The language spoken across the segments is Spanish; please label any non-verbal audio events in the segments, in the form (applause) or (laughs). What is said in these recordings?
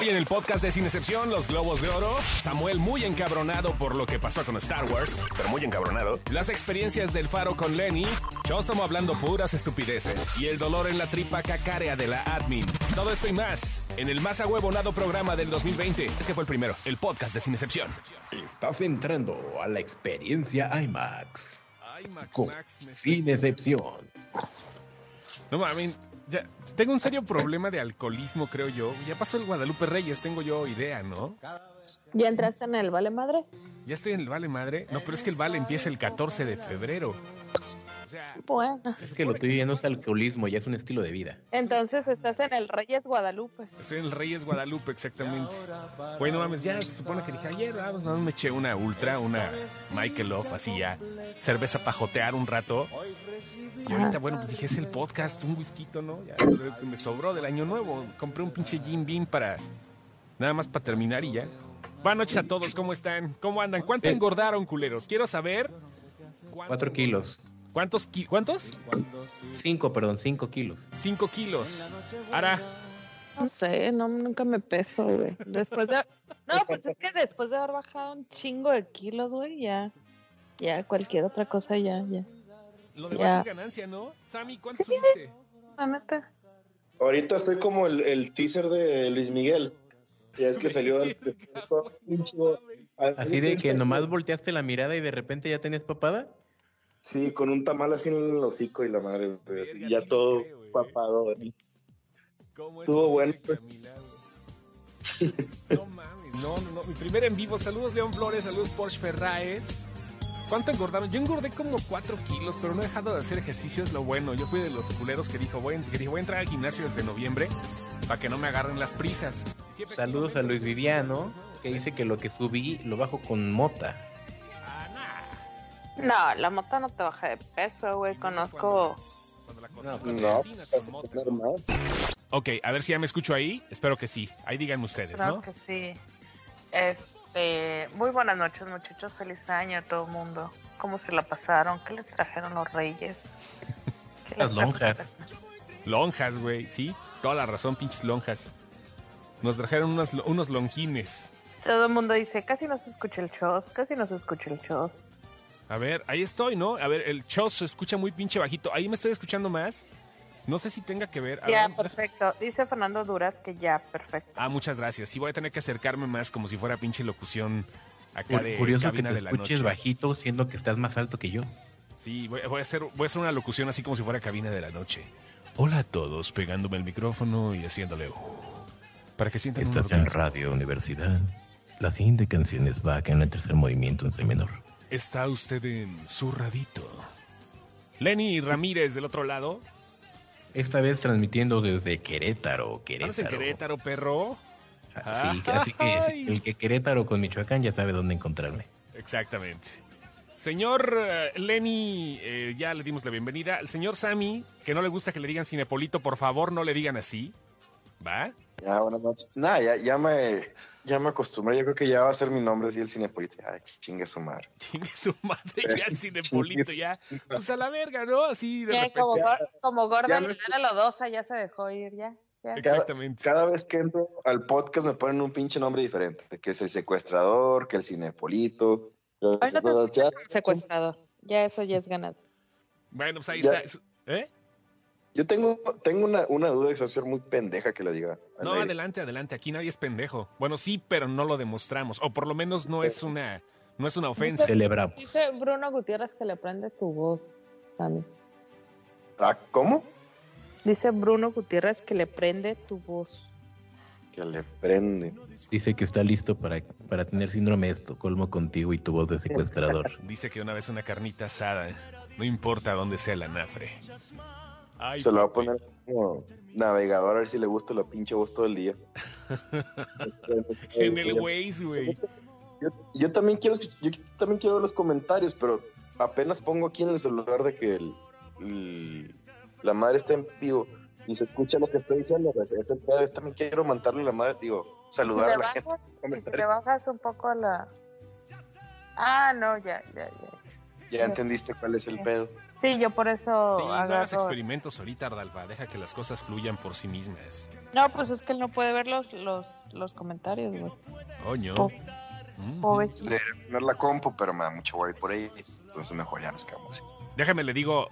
Hoy en el podcast de Sin Excepción, Los Globos de Oro, Samuel muy encabronado por lo que pasó con Star Wars, pero muy encabronado, las experiencias del faro con Lenny, Chostomo hablando puras estupideces y el dolor en la tripa cacárea de la admin. Todo esto y más en el más ahuevonado programa del 2020. Es que fue el primero, el podcast de Sin Excepción. Estás entrando a la experiencia IMAX. IMAX, Con Max, me- Sin Excepción. No mames, ya tengo un serio (laughs) problema de alcoholismo, creo yo. Ya pasó el Guadalupe Reyes, tengo yo idea, ¿no? ¿Ya entraste en el Vale Madres? Ya estoy en el Vale Madre. No, pero es que el Vale empieza el 14 de febrero. O sea, Bueno, Es que lo tuyo ya no es alcoholismo, ya es un estilo de vida. entonces estás en el Reyes Guadalupe. es el Reyes Guadalupe, exactamente. Bueno, mames, ya se supone que dije ayer, ah, pues, no me eché una ultra, una Michael Off, así ya. Cerveza para jotear un rato. Y ahorita, bueno, pues dije, es el podcast, un whisky, ¿no? Ya lo que me sobró del año nuevo. Compré un pinche Jim Beam para. Nada más para terminar y ya. Buenas noches a todos, ¿cómo están? ¿Cómo andan? ¿Cuánto Bien. engordaron, culeros? Quiero saber. Cuatro kilos. ¿Cuántos? ki- ¿Cuántos? Cinco, perdón, cinco kilos. Cinco kilos. Ahora, No sé, no, nunca me peso, güey. Después de... No, pues es que después de haber bajado un chingo de kilos, güey, ya... Ya cualquier otra cosa ya, ya. lo demás Ya. es ganancia, ¿no? Sammy, ¿cuánto subiste? La neta. Ahorita estoy como el, el teaser de Luis Miguel. Ya es que salió del. (laughs) Así de que nomás volteaste la mirada y de repente ya tenías papada. Sí, con un tamal así en el hocico y la madre. güey, así, Verga, ya todo papado. güey. ¿Cómo es Estuvo bueno. No mames, no, no, no. Mi primer en vivo. Saludos, León Flores. Saludos, Porsche Ferraes. ¿Cuánto engordaron? Yo engordé como 4 kilos, pero no he dejado de hacer ejercicio, es lo bueno. Yo fui de los culeros que dijo, voy, que dijo, voy a entrar al gimnasio desde noviembre para que no me agarren las prisas. Saludos a Luis Viviano, que dice que lo que subí lo bajo con mota. Ah. No, la mota no te baja de peso, güey. Conozco... No, mota. comer más. Ok, a ver si ya me escucho ahí. Espero que sí. Ahí díganme ustedes, ¿no? que sí. Este, muy buenas noches, muchachos. Feliz año a todo el mundo. ¿Cómo se la pasaron? ¿Qué les trajeron los reyes? ¿Qué Las lonjas. Lonjas, güey, sí. Toda la razón, pinches lonjas. Nos trajeron unos, unos lonjines. Todo el mundo dice, casi no se escucha el chos, casi no se escucha el chos. A ver, ahí estoy, ¿no? A ver, el chos se escucha muy pinche bajito. Ahí me estoy escuchando más. No sé si tenga que ver. A Ya, ver, perfecto. Dice Fernando Duras que ya, perfecto. Ah, muchas gracias. Sí, voy a tener que acercarme más como si fuera pinche locución acá de Curioso que te de la escuches noche. bajito siendo que estás más alto que yo. Sí, voy, voy a hacer, voy a hacer una locución así como si fuera cabina de la noche. Hola a todos, pegándome el micrófono y haciéndole... uh, para que sientan Estás en. Radio Universidad. La siguiente canción es Bach en el tercer movimiento en C menor. Está usted en su radito. Lenny Ramírez del otro lado. Esta vez transmitiendo desde Querétaro, ¿Estás Querétaro. en Querétaro, perro? Así, que- así que el que Querétaro con Michoacán ya sabe dónde encontrarme. Exactamente. Señor eh, Lenny, eh, ya le dimos la bienvenida. El señor Sammy, que no le gusta que le digan Cinepolito, por favor no le digan así. ¿Va? Ya, buenas noches. Nada, ya, ya, me, ya me acostumbré. Yo creo que ya va a ser mi nombre así el cinepolito. Ay, chingue su madre. (laughs) Chingue su madre ya el Cinepolito, ya. Pues a la verga, ¿no? Así de Ya, repente. como, como y me- Lara Lodosa ya se dejó ir, ya. Exactamente. cada vez que entro al podcast me ponen un pinche nombre diferente. Que es el secuestrador, que el cinepolito. Hoy no te Ya- secuestrador. Ya eso ya es ganas. Bueno, pues ahí Ya. está. ¿Eh? Yo tengo, tengo una, una duda y se va a ser muy pendeja que la diga. No, aire. adelante, adelante. Aquí nadie es pendejo. Bueno, sí, pero no lo demostramos. O por lo menos no es una, no es una ofensa. Celebramos. Dice Bruno Gutiérrez que le prende tu voz, Sammy. Ah, ¿Cómo? Dice Bruno Gutiérrez que le prende tu voz. Que le prende. Dice que está listo para, para tener síndrome de Estocolmo contigo y tu voz de secuestrador. Dice que una vez una carnita asada, no importa dónde sea la nafre. Ay, Se lo va a poner como navegador a ver si le gusta la pinche voz todo el día. (laughs) En el Waze, güey. Yo, yo también quiero yo también quiero ver los comentarios, pero apenas pongo aquí en el celular de que el- el- la madre está en vivo y se escucha lo que estoy diciendo. pues, es el pedo. Yo también quiero mandarle a la madre, digo, saludar a la gente. bajas, si le bajas un poco la... Ah, no, ya, ya, ya. Ya entendiste cuál es el pedo. Sí, yo por eso Sí, no hagas agarro... experimentos ahorita, Ardalfa. Deja que las cosas fluyan por sí mismas. No, pues es que él no puede ver los, los, los comentarios, güey. Coño. Po- Mm. Pobrecito. De tener la compu, pero me da mucho guay por ahí. Entonces mejor ya nos quedamos. Déjame le digo,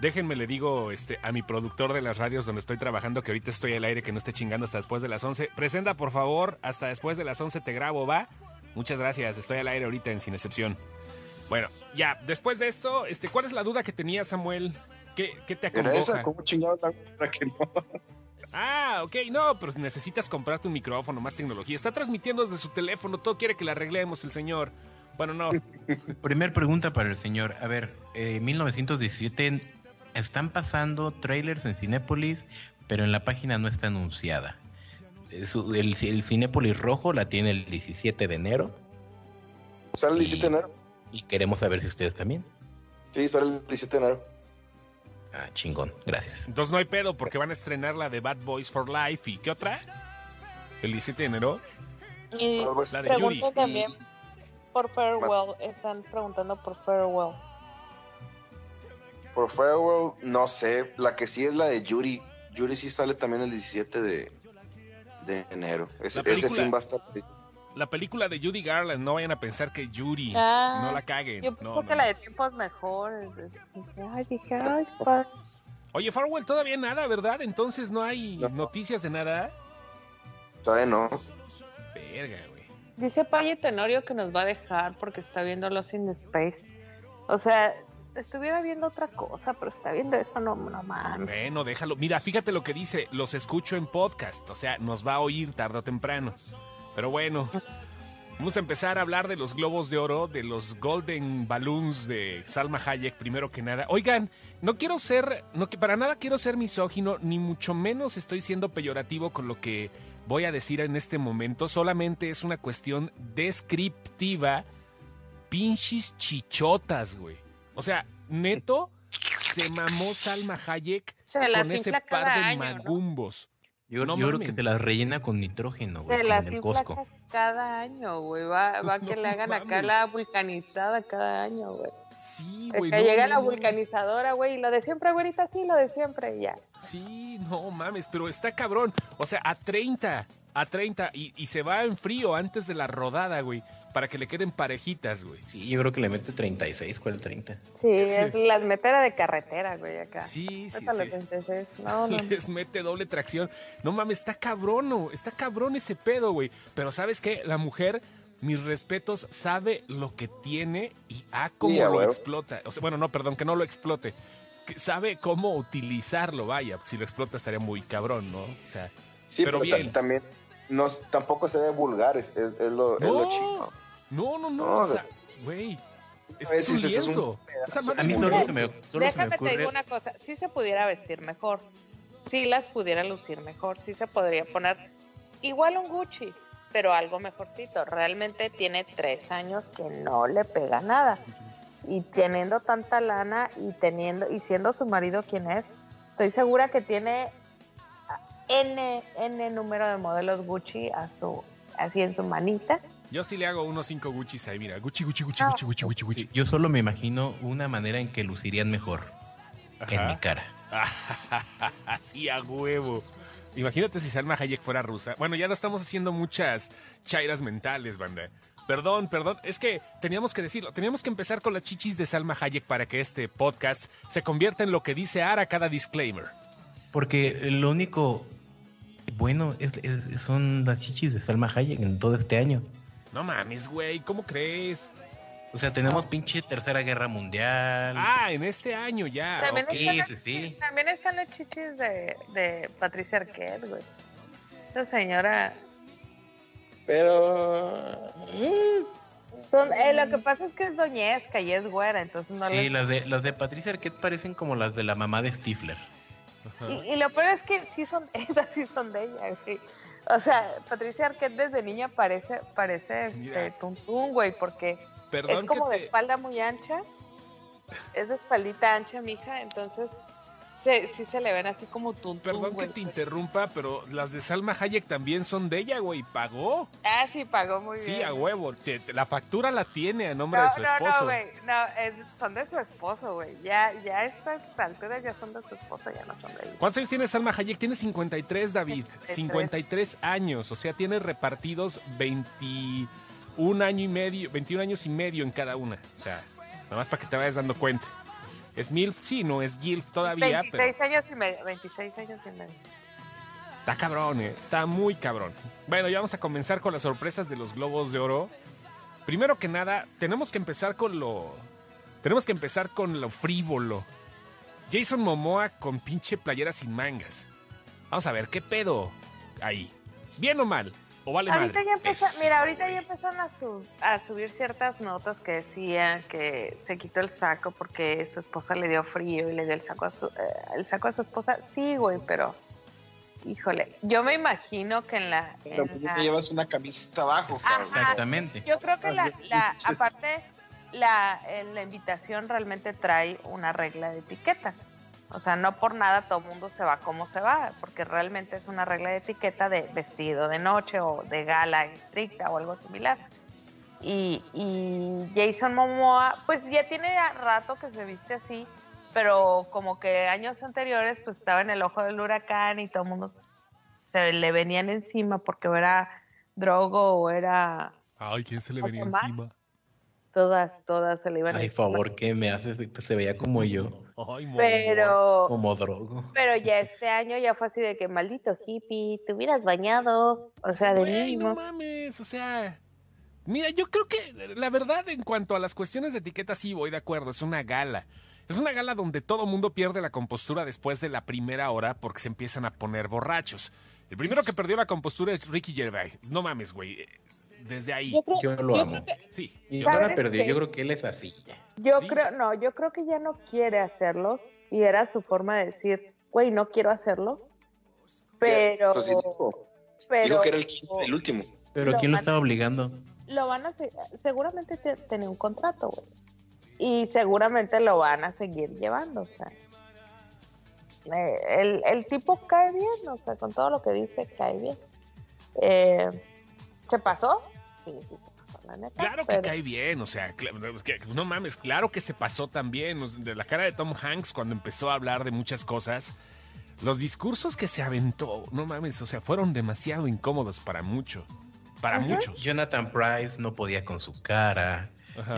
déjenme le digo este, a mi productor de las radios donde estoy trabajando, que ahorita estoy al aire, que no esté chingando hasta después de las 11. Presenta, por favor, hasta después de las 11 te grabo, ¿va? Muchas gracias, estoy al aire ahorita en Sin Excepción. Bueno, ya, después de esto, este, ¿cuál es la duda que tenía Samuel? ¿Qué, qué te Era esa, acongoja? ¿cómo chingado la para que no? Ah, ok, no, pero necesitas comprarte un micrófono, más tecnología. Está transmitiendo desde su teléfono, todo quiere que la arreglemos el señor. Bueno, no, (laughs) Primer pregunta para el señor. A ver, eh, 1917 están pasando trailers en Cinépolis, pero en la página no está anunciada. Eh, El, el Cinépolis rojo la tiene el 17 de enero Sale el 17 de enero. Y queremos saber si ustedes también. Sí, sale el 17 de enero. Ah, chingón, gracias. entonces no hay pedo porque van a estrenar la de Bad Boys for Life. ¿Y qué otra? El 17 de enero. Y La de Yuri. también por Farewell. Están preguntando por Farewell. Por Farewell, no sé. La que sí es la de Yuri. Yuri sí sale también el 17 de, de enero. Ese, film va a estar. La película de Judy Garland, no vayan a pensar que Yuri. Ah, no la caguen. Yo pensé no, que no. la de tiempos mejores. Dije, ay, dije, ay, pa- Oye, Farwell, todavía nada, ¿verdad? Entonces no hay No. noticias de nada. ¿Sabe? No. Verga, güey. Dice Payo Tenorio que nos va a dejar porque está viendo Los in Space. O sea, estuviera viendo otra cosa, pero está viendo eso, no, no mames. Bueno, déjalo. Mira, fíjate lo que dice. Los escucho en podcast. O sea, nos va a oír tarde o temprano. Pero bueno, vamos a empezar a hablar de los globos de oro, de los Golden Balloons de Salma Hayek, primero que nada. Oigan, no quiero ser, no que para nada quiero ser misógino, ni mucho menos estoy siendo peyorativo con lo que voy a decir en este momento. Solamente es una cuestión descriptiva. Pinches chichotas, güey. O sea, neto, se mamó Salma Hayek Se con ese par de año, ¿no? Yo, No yo creo que se las rellena con nitrógeno, güey, Se las en el infla Costco. cada año, güey. Va, (laughs) va que No le hagan acá mames. la vulcanizada cada año, güey. Sí, güey. que no, llega no, la vulcanizadora, güey, y lo de siempre, güerita, sí, lo de siempre, ya. Sí, no mames, pero está cabrón. O sea, a 30, a 30, y, y se va en frío antes de la rodada, güey, para que le queden parejitas, güey. Sí, yo creo que le mete 36, ¿cuál 30? Sí, es las meteras de carretera, güey, acá. Sí, sí, sí. 36. No, no. (laughs) Les mete doble tracción. No mames, está cabrón, no, está cabrón ese pedo, güey. Pero ¿sabes qué? La mujer, mis respetos, sabe lo que tiene y a cómo lo explota. O sea, bueno, no, perdón, que no lo explote. Que sabe cómo utilizarlo, vaya. Si lo explota estaría muy cabrón, ¿no? O sea, Sí, Pero bien. también no, tampoco se ve vulgar, es, es, es lo, es lo chido. No, no, no, No, o sea, güey. Es, es si un ese es un lienzo. A mí solo se me, solo se me Déjame te digo una cosa, sí se pudiera vestir mejor, sí las pudiera lucir mejor, sí se podría poner igual un Gucci, pero algo mejorcito. Realmente tiene tres años que no le pega nada. Y teniendo tanta lana y teniendo y siendo su marido quien es, estoy segura que tiene n n número de modelos Gucci a su así en su manita. Yo sí le hago unos cinco Gucci's ahí, mira. Gucci, Gucci, Gucci, Ah. Gucci, Gucci, Gucci, Gucci. Yo solo me imagino una manera en que lucirían mejor en mi cara. (laughs) Así a huevo. Imagínate si Salma Hayek fuera rusa. Bueno, ya no estamos haciendo muchas chairas mentales, banda. Perdón, perdón. Es que teníamos que decirlo. Teníamos que empezar con las chichis de Salma Hayek para que este podcast se convierta en lo que dice Ara cada disclaimer. Porque lo único bueno es, es- son las chichis de Salma Hayek en todo este año. No mames, güey. ¿Cómo crees? O sea, tenemos pinche tercera guerra mundial. Ah, en este año ya. También están sí, las- sí. También están los chichis de, de Patricia Arquette, güey. Esa señora Pero. Son, eh, lo que pasa es que es doñesca y es güera, entonces no Sí, las de, las de Patricia Arquette parecen como las de la mamá de Stifler. Ajá. Y, y lo peor es que sí son, (laughs) esas sí son de ella, sí. O sea, Patricia Arquette desde niña parece, parece este, tuntún, güey, porque Perdón es como de espalda muy ancha. Es de espaldita ancha, mija, entonces se, sí se le ven así como tuntún, Perdón que güey. te interrumpa, pero las de Salma Hayek también son de ella, güey. ¿Pagó? Ah, sí, pagó muy Sí, bien. a huevo. Te- te- la factura la tiene a nombre No, de su no, esposo. no, güey. No, es- son de su esposo, güey. Ya, ya a estas alturas ya son de su esposo, ya no son de ella. ¿Cuántos años tiene Salma Hayek? Tiene 53, David. 53. 53 años. O sea, tiene repartidos 21 año y medio, 21 años y medio en cada una. O sea, nada más para que te vayas dando cuenta. ¿Es MILF? Sí, no es GILF todavía, 26 pero años y medio. 26 años y medio. está cabrón, eh. Está muy cabrón. Bueno, ya vamos a comenzar con las sorpresas de los Globos de Oro. Primero que nada, tenemos que empezar con lo... Tenemos que empezar con lo frívolo. Jason Momoa con pinche playera sin mangas. Vamos a ver, ¿qué pedo ahí? ¿Bien o mal? ¿O vale ahorita madre? ya empezó, Es- mira, ahorita ya empezaron a, su- a subir ciertas notas que decían que se quitó el saco porque su esposa le dio frío y le dio el saco a su, eh, el saco a su esposa. Sí, güey, pero híjole, yo me imagino que en la, en Tampoco la- te llevas una camisa abajo, Ajá. Exactamente. yo creo que la, la- aparte la, eh, la invitación realmente trae una regla de etiqueta. O sea, no por nada todo el mundo se va como se va, porque realmente es una regla de etiqueta de vestido de noche o de gala estricta o algo similar. Y, y Jason Momoa, pues ya tiene rato que se viste así, pero como que años anteriores pues estaba en el ojo del huracán y todo el mundo se le venían encima porque era drogo o era Ay, ¿quién se le venía encima? Todas, todas se le iban Ay, favor, ¿qué me haces? Pues se veía como yo, Ay. Pero, como drogo. pero ya (laughs) este año ya fue así de que maldito hippie, te hubieras bañado, o sea, de Güey, no mínimo. mames, o sea... Mira, yo creo que la verdad en cuanto a las cuestiones de etiqueta sí voy de acuerdo, es una gala. Es una gala donde todo mundo pierde la compostura después de la primera hora porque se empiezan a poner borrachos. El primero que perdió la compostura es Ricky Gervais. No mames, güey. Desde ahí. Yo creo, Yo lo yo amo. creo que- Sí. Y ahora ¿Sabes perdió, yo creo que él es así ya. yo Sí. creo, no, yo creo que ya no quiere hacerlos y era su forma de decir, güey, no quiero hacerlos, pero, Pues sí, dijo, pero dijo que era el, quinto, el último. Pero Lo ¿quién lo estaba obligando? lo van a se- seguramente te- tenía un contrato, güey. Y seguramente lo van a seguir llevando, o sea. El, el tipo cae bien, o sea, con todo lo que dice, cae bien. Eh, ¿Se pasó? Sí, sí, se pasó, la neta. Claro que cae bien, o sea, no mames, claro que se pasó también. De la cara de Tom Hanks cuando empezó a hablar de muchas cosas, los discursos que se aventó, no mames, o sea, fueron demasiado incómodos para mucho. Para Ajá. muchos. Jonathan Price no podía con su cara.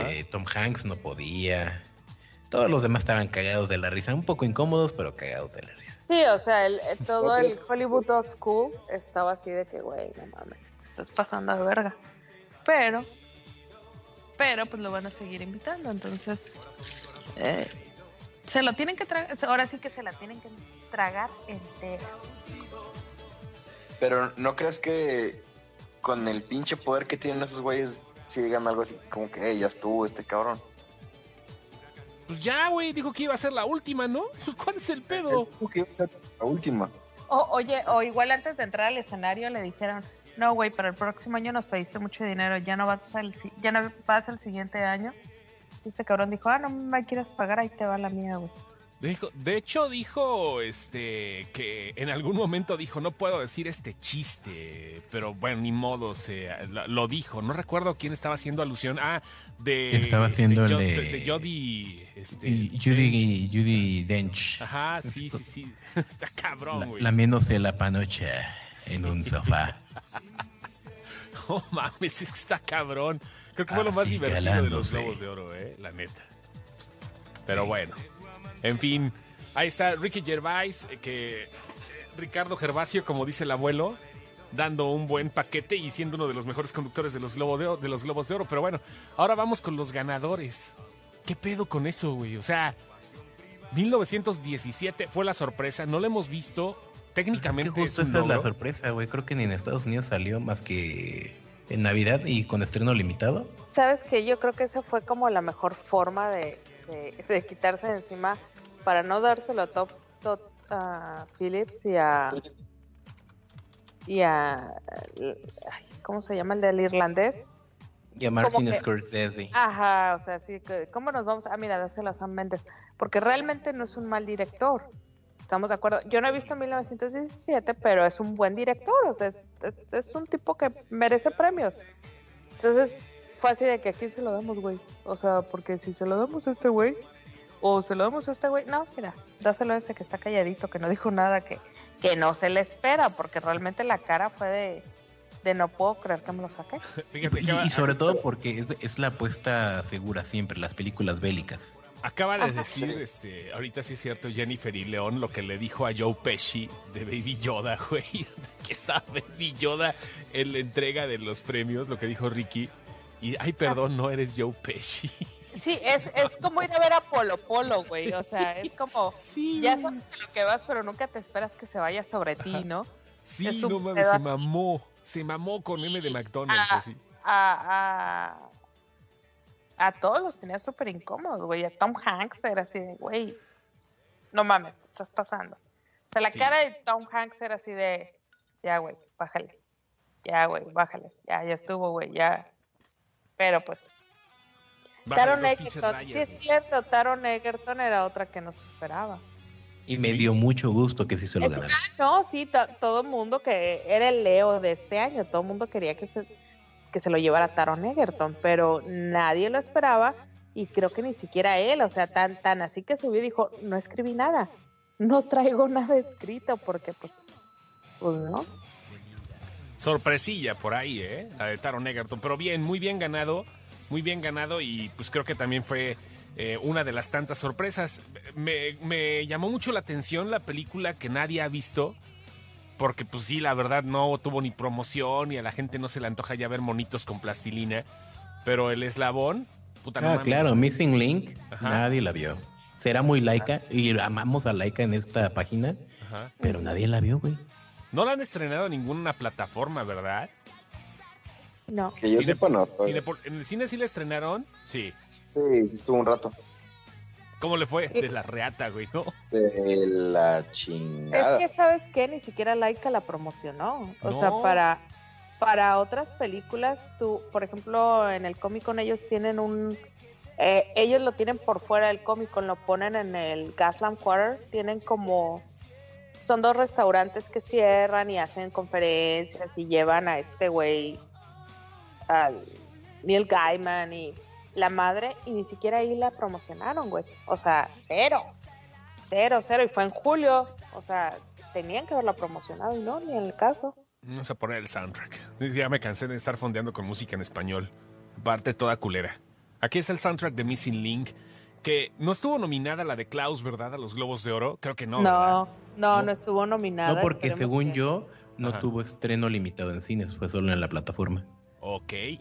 Eh, Tom Hanks no podía. Todos los demás estaban cagados de la risa. Un poco incómodos, pero cagados de la risa. Sí, o sea, el, el- todo el Hollywood Old School estaba así de que, güey, no mames, te estás pasando de verga. Pero, pero pues lo van a seguir invitando, entonces eh, se lo tienen que tragar, ahora sí que se la tienen que tragar entera. Pero ¿no crees que con el pinche poder que tienen esos güeyes, si digan algo así como que, hey, ya estuvo este cabrón? Pues ya, güey, dijo que iba a ser la última, ¿no? Pues (laughs) ¿cuál es el pedo? Dijo que iba a ser la última. O, oye, o igual antes de entrar al escenario le dijeron, no, güey, para el próximo año nos pediste mucho dinero, ya no vas al, ya no vas el siguiente año. Y este cabrón dijo, ah, no me quieres pagar, ahí te va la mía, güey. Dijo, de hecho, dijo este que en algún momento dijo, no puedo decir este chiste, pero bueno, ni modo, se, lo, dijo. No recuerdo quién estaba haciendo alusión. Ah, de. Estaba este, haciendo el Jo- de- de Jody. Este, Y Judy, Judy Dench. Ajá, sí, sí, sí. (laughs) Está cabrón, La- güey. lamiéndose la panocha en un sofá. (laughs) No mames, es que está cabrón. Creo que fue lo más Así, divertido de los. Globos de Oro, eh, la neta. Pero bueno, en fin, ahí está Ricky Gervais, eh, que eh, Ricardo Gervasio, como dice el abuelo, dando un buen paquete y siendo uno de los mejores conductores de los, Globo de Oro, de los Globos de Oro. Pero bueno, ahora vamos con los ganadores. ¿Qué pedo con eso, güey? O sea, 1917 fue la sorpresa, no lo hemos visto. Técnicamente Es que justo es un esa es la sorpresa, güey. Creo que ni en Estados Unidos salió más que en Navidad y con estreno limitado. ¿Sabes qué? Yo creo que esa fue como la mejor forma de, de- de quitarse de encima para no dárselo a Top, Top a Phillips y a. y a. ay, ¿Cómo se llama el del irlandés? Y a Martin que- Scorsese. Ajá, o sea, sí, que, ¿cómo nos vamos? Ah, mira, dárselo a Sam Mendes. Porque realmente no es un mal director. Estamos de acuerdo. Yo no he visto 1917, pero es un buen director, o sea, es, es- es un tipo que merece premios. Entonces, fue así de que aquí se lo damos, güey. O sea, porque si se lo damos a este güey, o se lo damos a este güey, no, mira, dáselo a ese que está calladito, que no dijo nada, que, que no se le espera, porque realmente la cara fue de, de no puedo creer que me lo saqué. (laughs) Fíjate, Y, acaba, y sobre todo porque es, es la apuesta segura siempre, las películas bélicas. acaba de Ajá. decir, Sí. este, ahorita sí es cierto, Jennifer y León, lo que le dijo a Joe Pesci de Baby Yoda, (laughs) güey. Que estaba Baby Yoda en la entrega de los premios, lo que dijo Ricky. Y, ay, perdón, no eres Joe Pesci. (laughs) Sí, es, es como ir a ver a Polo Polo, güey. O sea, es como, Sí, ya sabes lo que vas, pero nunca te esperas que se vaya sobre ti, ¿no? Sí, es no mames, se mamó. Se mamó con M de McDonald's, Ah. así. a, a, a todos los tenía súper incómodos, güey. A Tom Hanks era así de, güey, no mames, estás pasando. O sea, la Sí. cara de Tom Hanks era así de, ya, güey, bájale. Ya, güey, bájale. Ya, ya estuvo, güey, ya. Pero pues, Taron Egerton, sí es cierto, Taron Egerton era otra que no se esperaba. Y me dio mucho gusto que sí se lo ganara. No, sí, to- todo el mundo que era el Leo de este año, todo el mundo quería que se, que se lo llevara Taron Egerton, pero nadie lo esperaba y creo que ni siquiera él, o sea, tan, tan así que subió y dijo, no escribí nada, no traigo (laughs) nada escrito porque pues, pues no. Sorpresilla por ahí, ¿eh? La de Taron Egerton. Pero bien, muy bien ganado. Muy bien ganado y pues creo que también fue eh, una de las tantas sorpresas. Me, me llamó mucho la atención la película que nadie ha visto. Porque pues sí, la verdad no tuvo ni promoción y a la gente no se le antoja ya ver monitos con plastilina. Pero el eslabón, puta no Ah, mames. claro, Missing Link, Ajá. nadie la vio. Será muy laica y amamos a laica en esta página, Ajá. pero nadie la vio, güey. No la han estrenado en ninguna plataforma, ¿verdad? No. Que yo Cine- sepa, no. Cine- ¿En el cine sí la estrenaron? Sí. Sí, sí estuvo un rato. ¿Cómo le fue? De la reata, güey, ¿no? De la Es chingada. que, ¿sabes qué? Ni siquiera Laika la promocionó. O No. sea, para, para otras películas, tú, por ejemplo, en el Comic Con ellos tienen un... eh, ellos lo tienen por fuera del Comic Con, lo ponen en el Gaslamp Quarter. Tienen como... Son dos restaurantes que cierran y hacen conferencias y llevan a este güey, al Neil Gaiman y la madre, y ni siquiera ahí la promocionaron, güey. O sea, cero. Cero, cero. Y fue en julio. O sea, tenían que haberla promocionado y no, ni en el caso. Vamos a poner el soundtrack. Ya me cansé de estar fondeando con música en español. Parte toda culera. Aquí está el soundtrack de Missing Link, que no estuvo nominada la de Klaus, ¿verdad? A los Globos de Oro. Creo que no. No, no, no, No. estuvo nominada. No, porque esperemos según que- yo, no Ajá. tuvo estreno limitado en cines, fue solo en la plataforma. Ok. eh,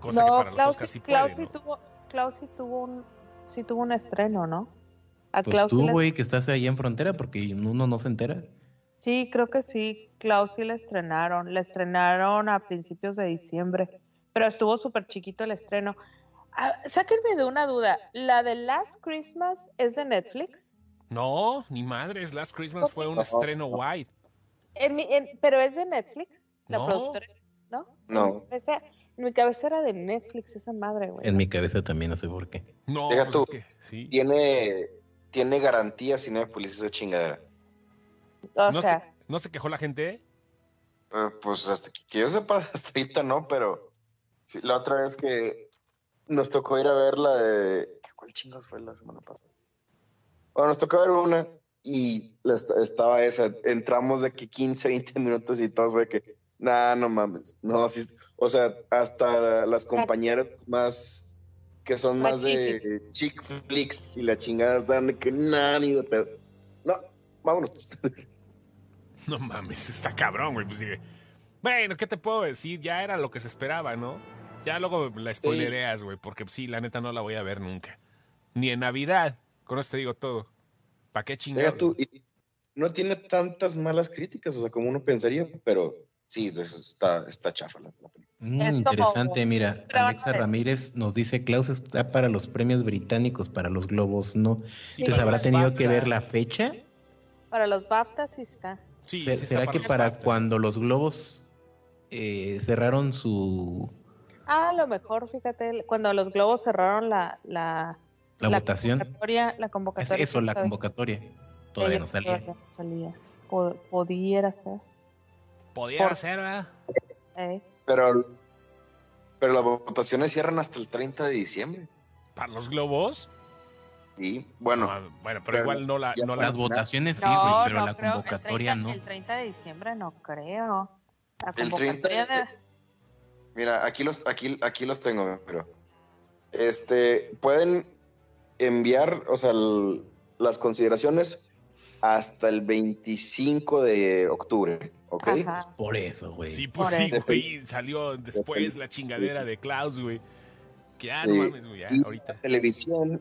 cosa que No, para los Klaus, Oscars sí Klaus puede, sí ¿no? tuvo, Klaus sí tuvo un, sí tuvo un estreno, ¿no? A Pues Klaus tú, güey, que estás allá en frontera, porque uno no se entera. Sí, creo que sí. Klaus sí la estrenaron. La estrenaron a principios de diciembre. Pero estuvo súper chiquito el estreno. Ah, sáquenme de una duda. ¿La de Last Christmas es de Netflix? No, ni madres. Last Christmas fue un estreno wide. En mi- en- ¿Pero es de Netflix? La No. productora. ¿No? No. En mi cabeza- en mi cabeza era de Netflix esa madre, güey. En mi cabeza también, no sé por qué. No, Deja pues tú. es que sí. Tiene, tiene garantía Cinépolis esa chingadera. O No, sea, se, ¿No se quejó la gente? Eh, pues hasta que, que yo sepa, (laughs) hasta ahorita no, pero sí, la otra vez que nos tocó ir a ver la de. ¿qué- ¿Cuál chingos fue la semana pasada? Bueno, nos tocó ver una y la estaba esa. Entramos de que 15, 20 minutos y todo fue que, nah, no mames. No, sí, o sea, hasta las compañeras más que son Más de chick flicks y la chingada están de que, nah, ni de pedo. No, vámonos. (laughs) No mames, está cabrón, güey. Pues dije, bueno, ¿qué te puedo decir? Ya era lo que se esperaba, ¿no? Ya luego la spoilereas, güey, porque sí, la neta no la voy a ver nunca. Ni en Navidad. Con eso te digo todo. ¿Para qué y no tiene tantas malas críticas, o sea, como uno pensaría, pero sí, está, está chafa la, la película. Mm, Es como- interesante, mira, Alexa Ramírez nos dice, Klaus está para los premios británicos, para los globos, ¿no? Sí, Entonces, ¿habrá tenido BAFTA. que ver la fecha? para los BAFTA sí está. Sí, Se- sí está ¿Será que para BAFTA. cuando los globos eh, cerraron su Ah, a lo mejor, fíjate, cuando los globos cerraron la, la, la, votación? convocatoria, la Es convocatoria. eso, la convocatoria. todavía no salía. todavía no salía. Pudiera ser. Podía Por- ser, ¿verdad? ¿eh? Pero, pero las votaciones cierran hasta el 30 de diciembre. ¿Para los globos? Y bueno, Ah, bueno, pero pero igual no la, no la Las votaciones sí, No, güey, pero no la convocatoria el 30, no. El 30 de diciembre no creo. La El 30 convocatoria de- de... mira, aquí los, aquí, aquí los tengo, pero este pueden enviar, o sea, el- las consideraciones hasta el 25 de octubre, ¿ok? Ajá. Por eso, güey. Sí, pues Por sí, eso. güey. Salió después la chingadera de Klaus, güey. Que ah, no mames, güey, ahorita. Televisión,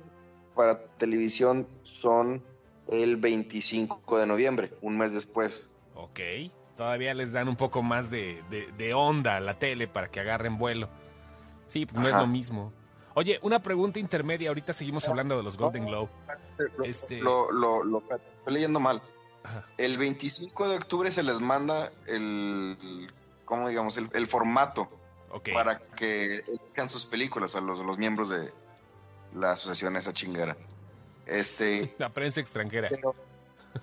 para televisión son el 25 de noviembre, un mes después. Ok. Todavía les dan un poco más de, de- de onda a la tele para que agarren vuelo. Sí, pues no es lo mismo. Oye, una pregunta intermedia. Ahorita seguimos hablando de los Golden Globe. Este- Lo, lo, lo- estoy leyendo mal. Ajá. El 25 de octubre se les manda el, ¿cómo digamos? El, el formato para que elijan sus películas a los, los miembros de la asociación esa chingera. Este, (laughs) La prensa extranjera. pero,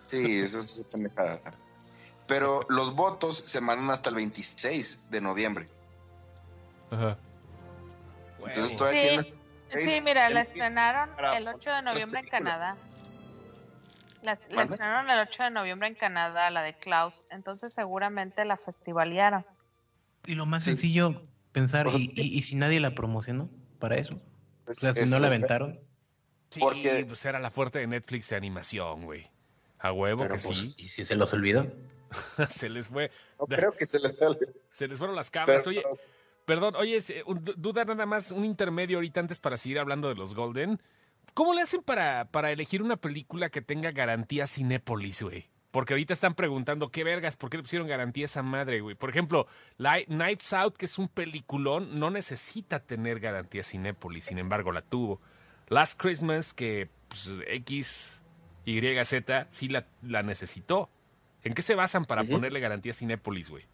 sí, eso es. Pero los votos se mandan hasta el 26 de noviembre. Ajá. Entonces todavía Sí, tienes Sí, mira, la estrenaron el 8 de noviembre en. Canadá. La, estrenaron el 8 de noviembre en Canadá, la de Klaus. Entonces seguramente la festivalearon. Y lo más Sí. sencillo, pensar, O sea, ¿y, y, y si nadie la promocionó para eso? O es- sea, si es- no la aventaron. Sí, porque- pues era la fuerte de Netflix de animación, güey. A huevo Pero que pues, sí. ¿y si se los olvidó? (laughs) se les fue, No creo que se les sale. se les fueron las. Pero- Oye, perdón, oye, du- duda nada más, un intermedio ahorita antes para seguir hablando de los Golden. ¿Cómo le hacen para, para elegir una película que tenga garantía Cinépolis, güey? Porque ahorita están preguntando, ¿qué vergas? ¿Por qué le pusieron garantía a esa madre, güey? Por ejemplo, Li- Knives Out, que es un peliculón, no necesita tener garantía Cinépolis, sin embargo la tuvo. Last Christmas, que pues, X, Y, Z, sí la, la necesitó. ¿En qué se basan para ponerle garantía Cinépolis, güey?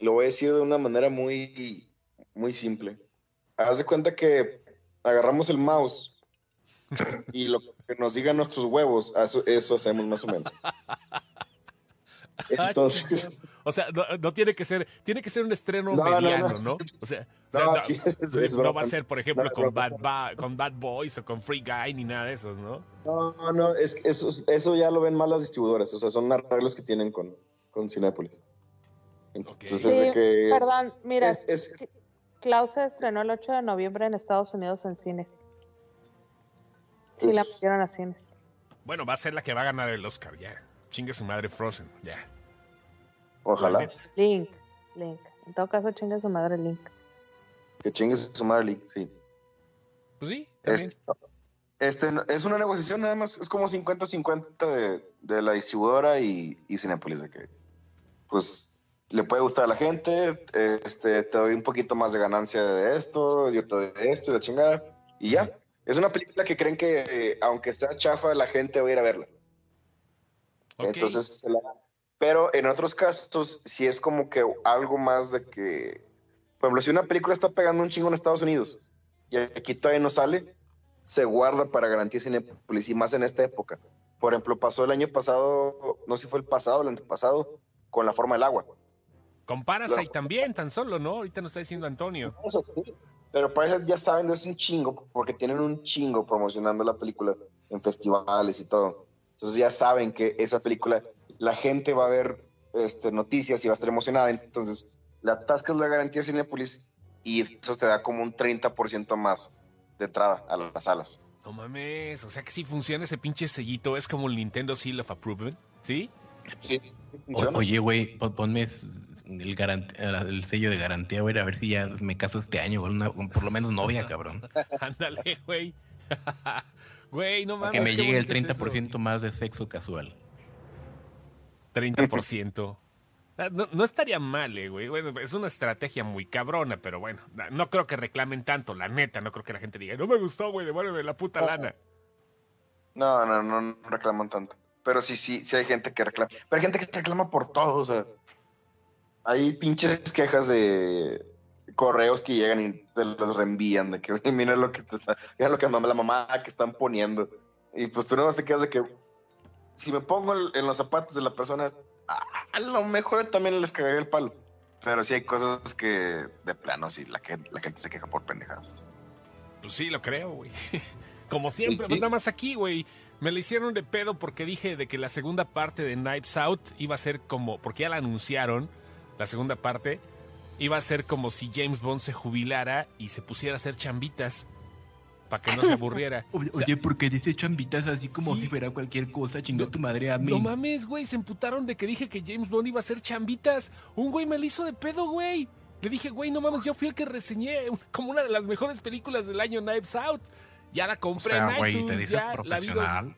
Lo voy a decir de una manera muy, muy simple. Haz de cuenta que agarramos el mouse y lo que nos digan nuestros huevos, eso, eso hacemos más o menos. (laughs) Entonces, O sea, no, no tiene que ser, tiene que ser un estreno No, no, mediano, no. ¿no? O sea, o No, sea, sí, es- no va a ser, por ejemplo, con, Bad. Ba- con Bad Boys o con Free Guy ni nada de esos, ¿no? no, no, es, eso, eso ya lo ven más las distribuidoras, o sea, son arreglos que tienen con, con Cinépolis. Entonces, Ok. de Sí, que perdón, mira, es- es- Klaus se estrenó el 8 de noviembre en Estados Unidos en cines. Sí, la metieron a cines. Bueno, va a ser la que va a ganar el Oscar, ya. Chingue su madre Frozen, ya. ojalá Link, Link. En todo caso, chinga su madre Link. que chingues su madre, Lee, sí. Pues sí, también. Es, este, es una negociación nada más, es como 50-50 de, de la distribuidora y, y Cinépolis, de que pues le puede gustar a la gente, este, te doy un poquito más de ganancia de esto, yo te doy esto y la chingada, y ya. Es una película que creen que eh, aunque sea chafa, la gente va a ir a verla. Ok. Entonces, pero en otros casos, sí es como que algo más de que, por ejemplo, si una película está pegando un chingo en Estados Unidos y aquí todavía no sale, se guarda para garantía Cinepolis y más en esta época. Por ejemplo, pasó el año pasado, no sé si fue el pasado el antepasado, con La Forma del Agua. Con Parasite Claro. también, tan solo, ¿no? Ahorita nos está diciendo Antonio. Pero Parasite ya saben es un chingo, porque tienen un chingo promocionando la película en festivales y todo. Entonces ya saben que esa película, la gente va a ver este, noticias y va a estar emocionada. Entonces le atascas la garantía Cinepolis y eso te da como un 30% más de entrada a las salas. No mames, o sea que si funciona ese pinche sellito, es como el Nintendo Seal of Approval, ¿sí? Sí. O- oye, güey, pon- ponme el, sello de garantía, güey, a ver si ya me caso este año, güey, una- por lo menos novia, cabrón. (laughs) Ándale, güey. (laughs) Güey, no mames. que me llegue el bonito es 30% más de sexo casual. eso. 30%. Ah, No, no estaría mal, eh, güey. Bueno, es una estrategia muy cabrona, pero bueno, no creo que reclamen tanto, la neta. No creo que la gente diga, no me gustó, güey, devuélveme la puta lana. No, no, no, no reclaman tanto. Pero sí, sí, sí hay gente que reclama. Pero hay gente que reclama por todo, o sea. Hay pinches quejas de correos que llegan y te los reenvían, de que "Oye, mira lo que te está, mira lo que la mamá que están poniendo. Y pues tú no te quedas de que, si me pongo en, los zapatos de la persona, a, lo mejor también les cagaría el palo. Pero sí hay cosas que de plano sí la, que, la gente se queja por pendejadas. Pues sí, lo creo, güey. (laughs) Como siempre, pues nada más aquí, güey. Me le hicieron de pedo porque dije de que la segunda parte de Knives Out iba a ser como, porque ya la anunciaron, la segunda parte, iba a ser como si James Bond se jubilara y se pusiera a hacer chambitas para que no se aburriera. (laughs) Oye, O sea, oye, ¿por qué dice chambitas así como Sí. si fuera cualquier cosa? Chinga No- tu madre, No admin. mames, güey, se emputaron de que dije que James Bond iba a hacer chambitas. Un güey me le hizo de pedo, güey. Le dije, güey, no mames, yo fui el que reseñé como una de las mejores películas del año Knives Out. Ya la o compré en sea, güey, te dices profesional.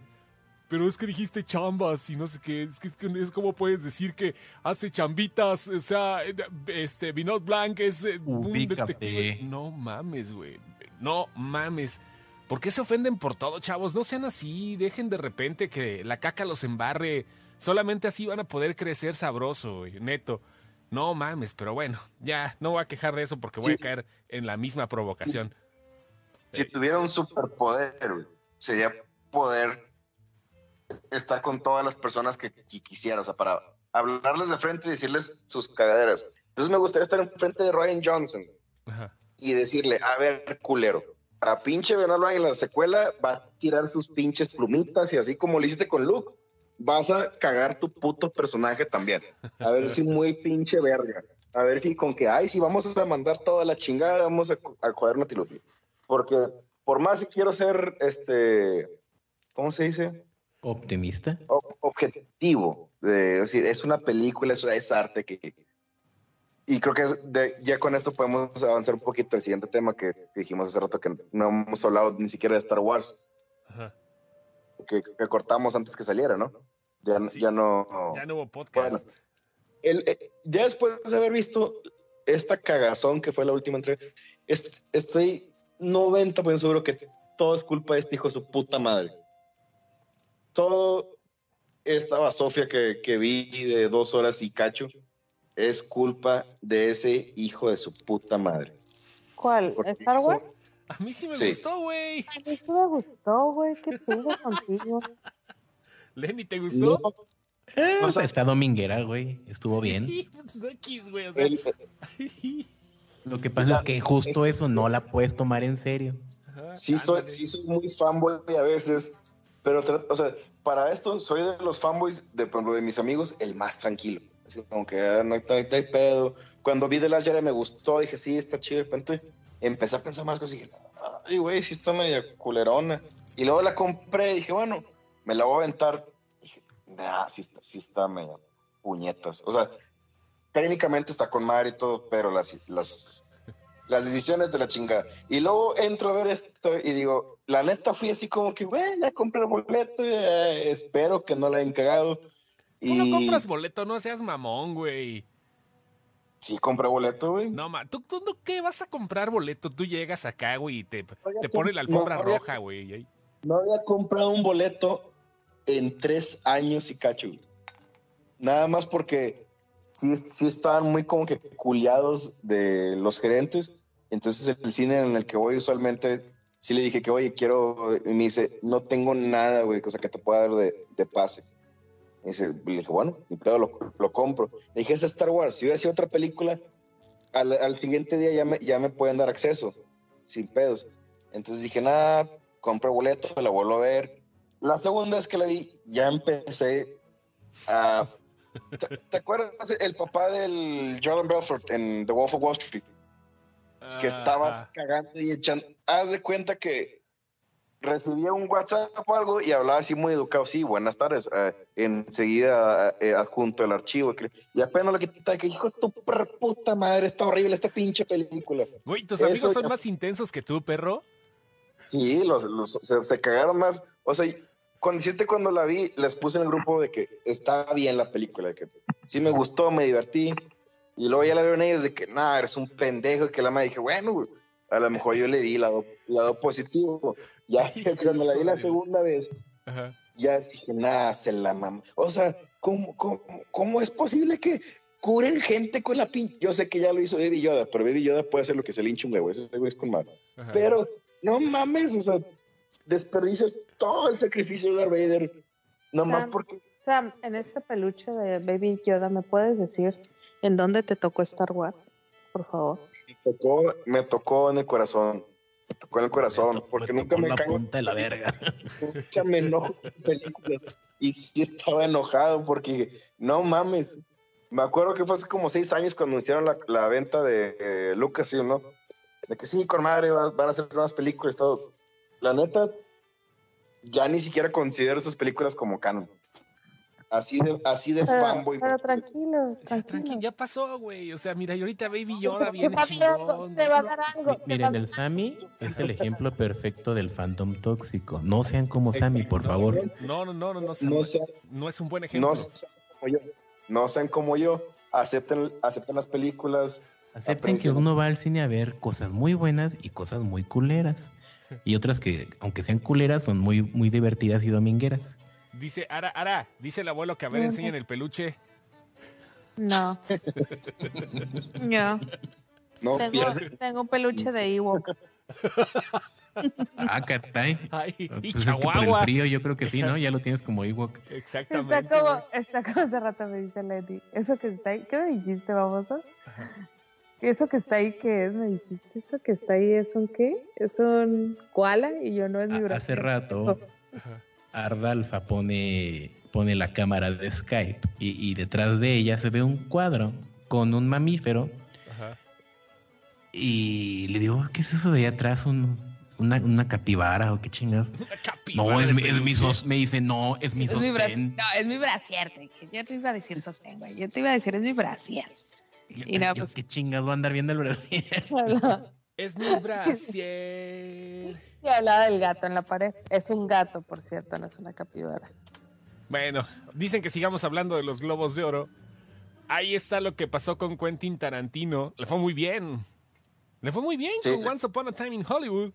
Pero es que dijiste chambas y no sé qué. Es que es, que es como puedes decir que hace chambitas. O sea, este, Vinod Blanc es eh, un Ubícate. detective. No mames, güey. No mames. ¿Por qué se ofenden por todo, chavos? No sean así. Dejen de repente que la caca los embarre. Solamente así van a poder crecer sabroso, güey, neto. No mames, pero bueno, ya no voy a quejar de eso porque voy Sí. a caer en la misma provocación. Si tuviera un superpoder, sería poder estar con todas las personas que, quisiera, o sea, para hablarles de frente y decirles sus cagaderas. Entonces me gustaría estar enfrente de Ryan Johnson Ajá. y decirle, a ver, culero, a pinche Blanc en la secuela va a tirar sus pinches plumitas y así como lo hiciste con Luke, vas a cagar tu puto personaje también. A ver si muy pinche verga. A ver si con que, ay, si vamos a mandar toda la chingada, vamos a, a joder una trilogía. Porque por más que quiero ser, este, ¿cómo se dice? ¿Optimista? Objetivo. De, es decir, es una película, es, es arte que... Y creo que de- ya con esto podemos avanzar un poquito al siguiente tema que, dijimos hace rato que no hemos hablado ni siquiera de Star Wars, Ajá. que, que cortamos antes que saliera, ¿no? Ya, Sí. ya no... Ya no hubo podcast. El- eh, ya después de haber visto esta cagazón que fue la última entrega, est- estoy 90% seguro que todo es culpa de este hijo de su puta madre. Todo esta basofia que, que vi de dos horas y cacho es culpa de ese hijo de su puta madre. ¿Cuál? Porque ¿Star Wars? A mí sí me Sí. gustó, güey. A mí sí me gustó, güey. ¿Qué pedo (laughs) contigo? Lenny, ¿te gustó? No, Eh, O sea, está dominguera, güey. Estuvo bien. (laughs) X, güey, o sea. el- (laughs) Lo que pasa es que justo eso no la puedes tomar en serio. Ajá, sí soy, ándale. sí soy muy fanboy a veces, pero, o sea, para esto soy de los fanboys, de, por ejemplo, de mis amigos, el más tranquilo. Así como que ah, no, hay, no hay- no hay pedo. Cuando vi The Last Jedi me gustó, dije, sí, está chido. De repente empecé a pensar más cosas y dije, ay, güey, sí está media culerona. Y luego la compré y dije, bueno, me la voy a aventar. dije, nah, sí está, sí está media puñetas. O sea, técnicamente está con madre y todo, pero las, las, las decisiones de la chingada. Y luego entro a ver esto y digo, la neta fui así como que, güey, ya compré el boleto, ya espero que no la hayan cagado. Tú Y no compras boleto, no seas mamón, güey. sí compré boleto, güey. No, ma, ¿tú, tú no, qué vas a comprar boleto? Tú llegas acá, güey, y te, te pone la alfombra roja, güey. y No había comprado un boleto en tres años y cacho. güey. Nada más porque sí, sí estaban muy como que culiados de los gerentes. Entonces el cine en el que voy usualmente, sí le dije que, oye, quiero, y me dice, no tengo nada, güey, cosa que te pueda dar de, de pase. Y dice, le dije, bueno, y todo lo, lo compro. Le dije, es Star Wars. Si hubiera sido otra película, al, al siguiente día ya me, ya me pueden dar acceso, sin pedos. Entonces dije, nada, compro boleto, la vuelvo a ver. La segunda vez que la vi, ya empecé a... ¿Te, te acuerdas el papá del Jordan Belfort en The Wolf of Wall Street? Que estabas Ajá. cagando y echando... Haz de cuenta que recibía un WhatsApp o algo y hablaba así muy educado. Sí, buenas tardes. eh, enseguida eh, adjunto el archivo. que- Y apenas lo quité, que hijo de tu puta madre, está horrible esta pinche película. Güey, ¿tus Eso amigos son ya- más intensos que tú, perro? Sí, los, los- se, se cagaron más. O sea, con decirte cuando la vi, les puse en el grupo de que está bien la película, de que sí me gustó, me divertí. Y luego ya la vieron ellos de que, nada, eres un pendejo. Y que la madre dije, bueno, güey, a lo mejor yo le di lado, lado positivo. Ya (laughs) cuando la vi la segunda vez, Ajá. ya dije, nada, se la mamá. O sea, ¿cómo, cómo, cómo es posible que curen gente con la pinche? Yo sé que ya lo hizo Baby Yoda, pero Baby Yoda puede hacer lo que se le hinche un huevo. Ese güey es con mano. Pero no mames, o sea, desperdicias todo el sacrificio de Darth Vader Nomás Sam. porque Sam, en este peluche de Baby Yoda, ¿me puedes decir en dónde te tocó Star Wars? Por favor. me tocó, me tocó en el corazón. Me tocó en el corazón. Porque nunca me la cago. punta de la verga. Nunca me enojo con películas. Y sí estaba enojado porque, no mames. Me acuerdo que fue hace como seis años cuando hicieron la, la venta de eh, Lucasfilm, ¿no? De que sí, con madre, va- van a hacer nuevas películas y todo. La neta, ya ni siquiera considero esas películas como canon. Así de, así de Pero, fanboy. pero tranquilo, Ya, tranquilo. tranqui, ya pasó, güey. O sea, mira, y ahorita Baby Yoda viene chingón. te va a dar algo. Miren, el Sammy es el ejemplo perfecto del fandom tóxico. No sean como Sammy, por favor. No, no, no, no, no, No no, sean, es un buen ejemplo. no sean como yo. No sean como yo. Acepten, acepten las películas. Acepten que uno va al cine a ver cosas muy buenas y cosas muy culeras. Y otras que, aunque sean culeras, son muy, muy divertidas y domingueras. Dice, Ara, Ara, dice el abuelo que a ver, Ujú. enseñan el peluche. No. No. No Tengo, un peluche de Ewok. Ah, caray. Ay, y Pues es que por el frío yo creo que sí, ¿no? Ya lo tienes como Ewok. Exactamente. Está como, güey. está como hace rato me dice Lenny. Eso que está ahí, ¿qué me dijiste, baboso? Eso que está ahí, ¿qué es? Me dijiste, eso que está ahí es un qué? Es un koala y yo no es mi brazo. Hace rato. Ardalfa pone, pone la cámara de Skype y, y detrás de ella se ve un cuadro con un mamífero Ajá. y le digo, ¿qué es eso de allá atrás? Un- una, una capibara o qué (laughs) capibara No, es, mi- es mi peluche. sos, me dice, no, es mi Es mi. No, es mi brasier, te dije. Yo te iba a decir sostén, güey. Yo te iba a decir, es mi brasier. Y yo, pues- ¿Qué chingados voy a andar viendo el brasier? (laughs) (laughs) Es mi brasier. Y hablaba del gato en la pared. Es un gato, por cierto, no es una capibara. Bueno, dicen que sigamos hablando de los globos de oro. Ahí está lo que pasó con Quentin Tarantino. Le fue muy bien. Le fue muy bien Sí. con Once Upon a Time in Hollywood.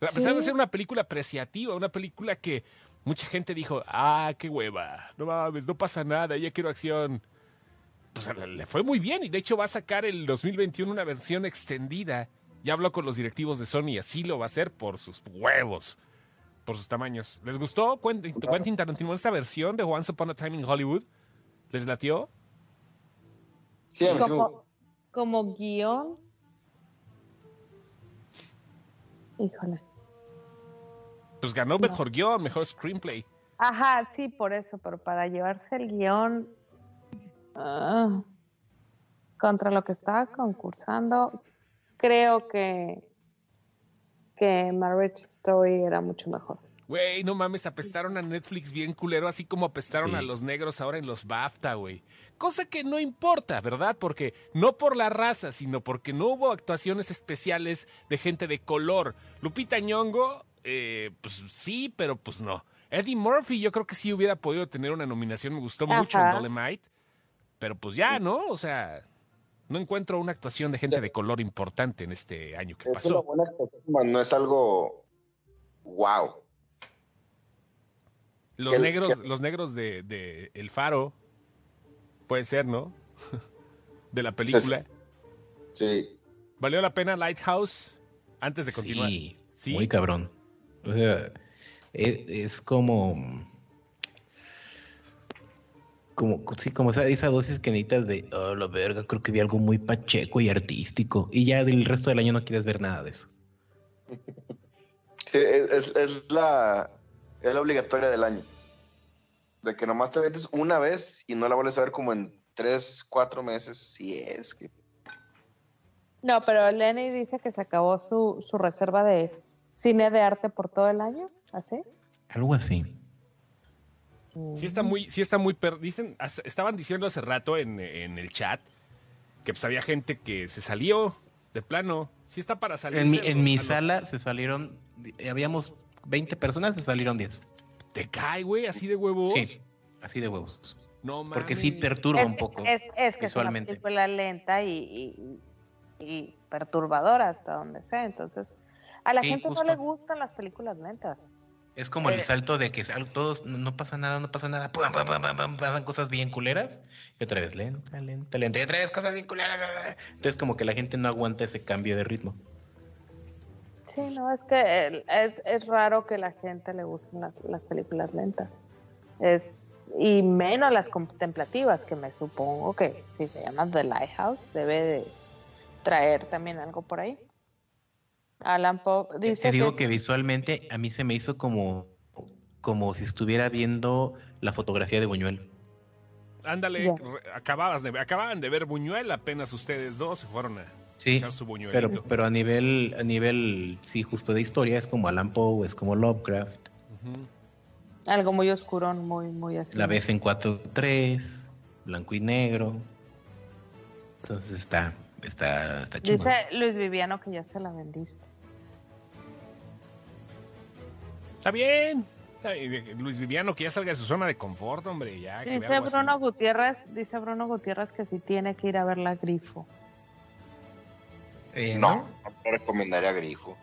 A pesar de ser una película apreciativa, una película que mucha gente dijo, ah, qué hueva, no mames, no pasa nada, ya quiero acción. Pues le fue muy bien y de hecho va a sacar el 2021 una versión extendida. Ya habló con los directivos de Sony y así lo va a hacer por sus huevos, por sus tamaños. ¿Les gustó Quentin, Quentin Tarantino esta versión de Once Upon a Time in Hollywood? ¿Les latió? Sí, a mí Como, como guion. Híjole. Pues ganó No. mejor guion, mejor screenplay. Ajá, sí, por eso, pero para llevarse el guion ah, contra lo que estaba concursando, creo que que Marriage Story era mucho mejor. Güey, no mames, apestaron a Netflix bien culero, así como apestaron Sí. a los negros ahora en los BAFTA, güey. Cosa que no importa, ¿verdad? Porque no por la raza, sino porque no hubo actuaciones especiales de gente de color. Lupita Nyong'o, eh, pues sí, pero pues no. Eddie Murphy yo creo que sí hubiera podido tener una nominación, me gustó mucho en. Dolemite. Pero pues ya, ¿no? O sea, no encuentro una actuación de gente de color importante en este año que Es una pasó. buena actuación, no es algo wow. Los negros, los negros de, de El Faro, puede ser, ¿no? (laughs) de la película. Sí. ¿Valió la pena Lighthouse antes de continuar? Sí, ¿Sí? muy cabrón. O sea, es, es como. Como, sí, como esa, esa dosis que necesitas de, oh, la verga, creo que vi algo muy pacheco y artístico. Y ya del resto del año no quieres ver nada de eso. (laughs) Sí, es, es la, es la obligatoria del año. De que nomás te metes una vez y no la vuelves a ver como en tres, cuatro meses. Si es que. No, pero Lenny dice que se acabó su, su reserva de cine de arte por todo el año, ¿así? Algo así. Sí está muy, sí está muy per- dicen, estaban diciendo hace rato en, en el chat que pues había gente que se salió de plano. Sí está para salir. En mi, en mi sala se salieron, habíamos 20 personas, se salieron 10. ¿Te cae, güey? Así de huevos. Sí, así de huevos. No mames. Porque sí perturba Es, un poco. es, es que visualmente. es una película lenta y, y- y perturbadora hasta donde sea. Entonces, a la Sí, gente justo. no le gustan las películas lentas. Es como Eh. el salto de que sal- todos no, pasa nada, no pasa nada, pum, pum, pum, pum, pum, pasan cosas bien culeras y otra vez lenta, lenta, lenta, y otra vez cosas bien culeras. Entonces como que la gente no aguanta ese cambio de ritmo. Sí, no, es que es, es raro que la gente le gusten las, las películas lentas. Es, y menos las contemplativas, que me supongo que si se llama The Lighthouse, debe de traer también algo por ahí. Alan Poe Te- dice Te digo que, que visualmente a mí se me hizo como, como si estuviera viendo la fotografía de Buñuel. Ándale, acababas de, acababan de ver Buñuel, apenas ustedes dos se fueron a Sí, echar su buñuelito. pero, pero a nivel, a nivel, sí, justo de historia, es como Alan Poe, es como Lovecraft. Algo muy oscuro, muy, muy así. La ves en 4-3, blanco y negro. Entonces está, está, está chingón. Dice Luis Viviano que ya se la vendiste. Está bien. Luis Viviano, que ya salga de su zona de confort, hombre. Ya, que vea Dice algo así. Bruno Gutiérrez, dice Bruno Gutiérrez que sí tiene que ir a ver la grifo. Eh, No, no te recomendaría Grifo.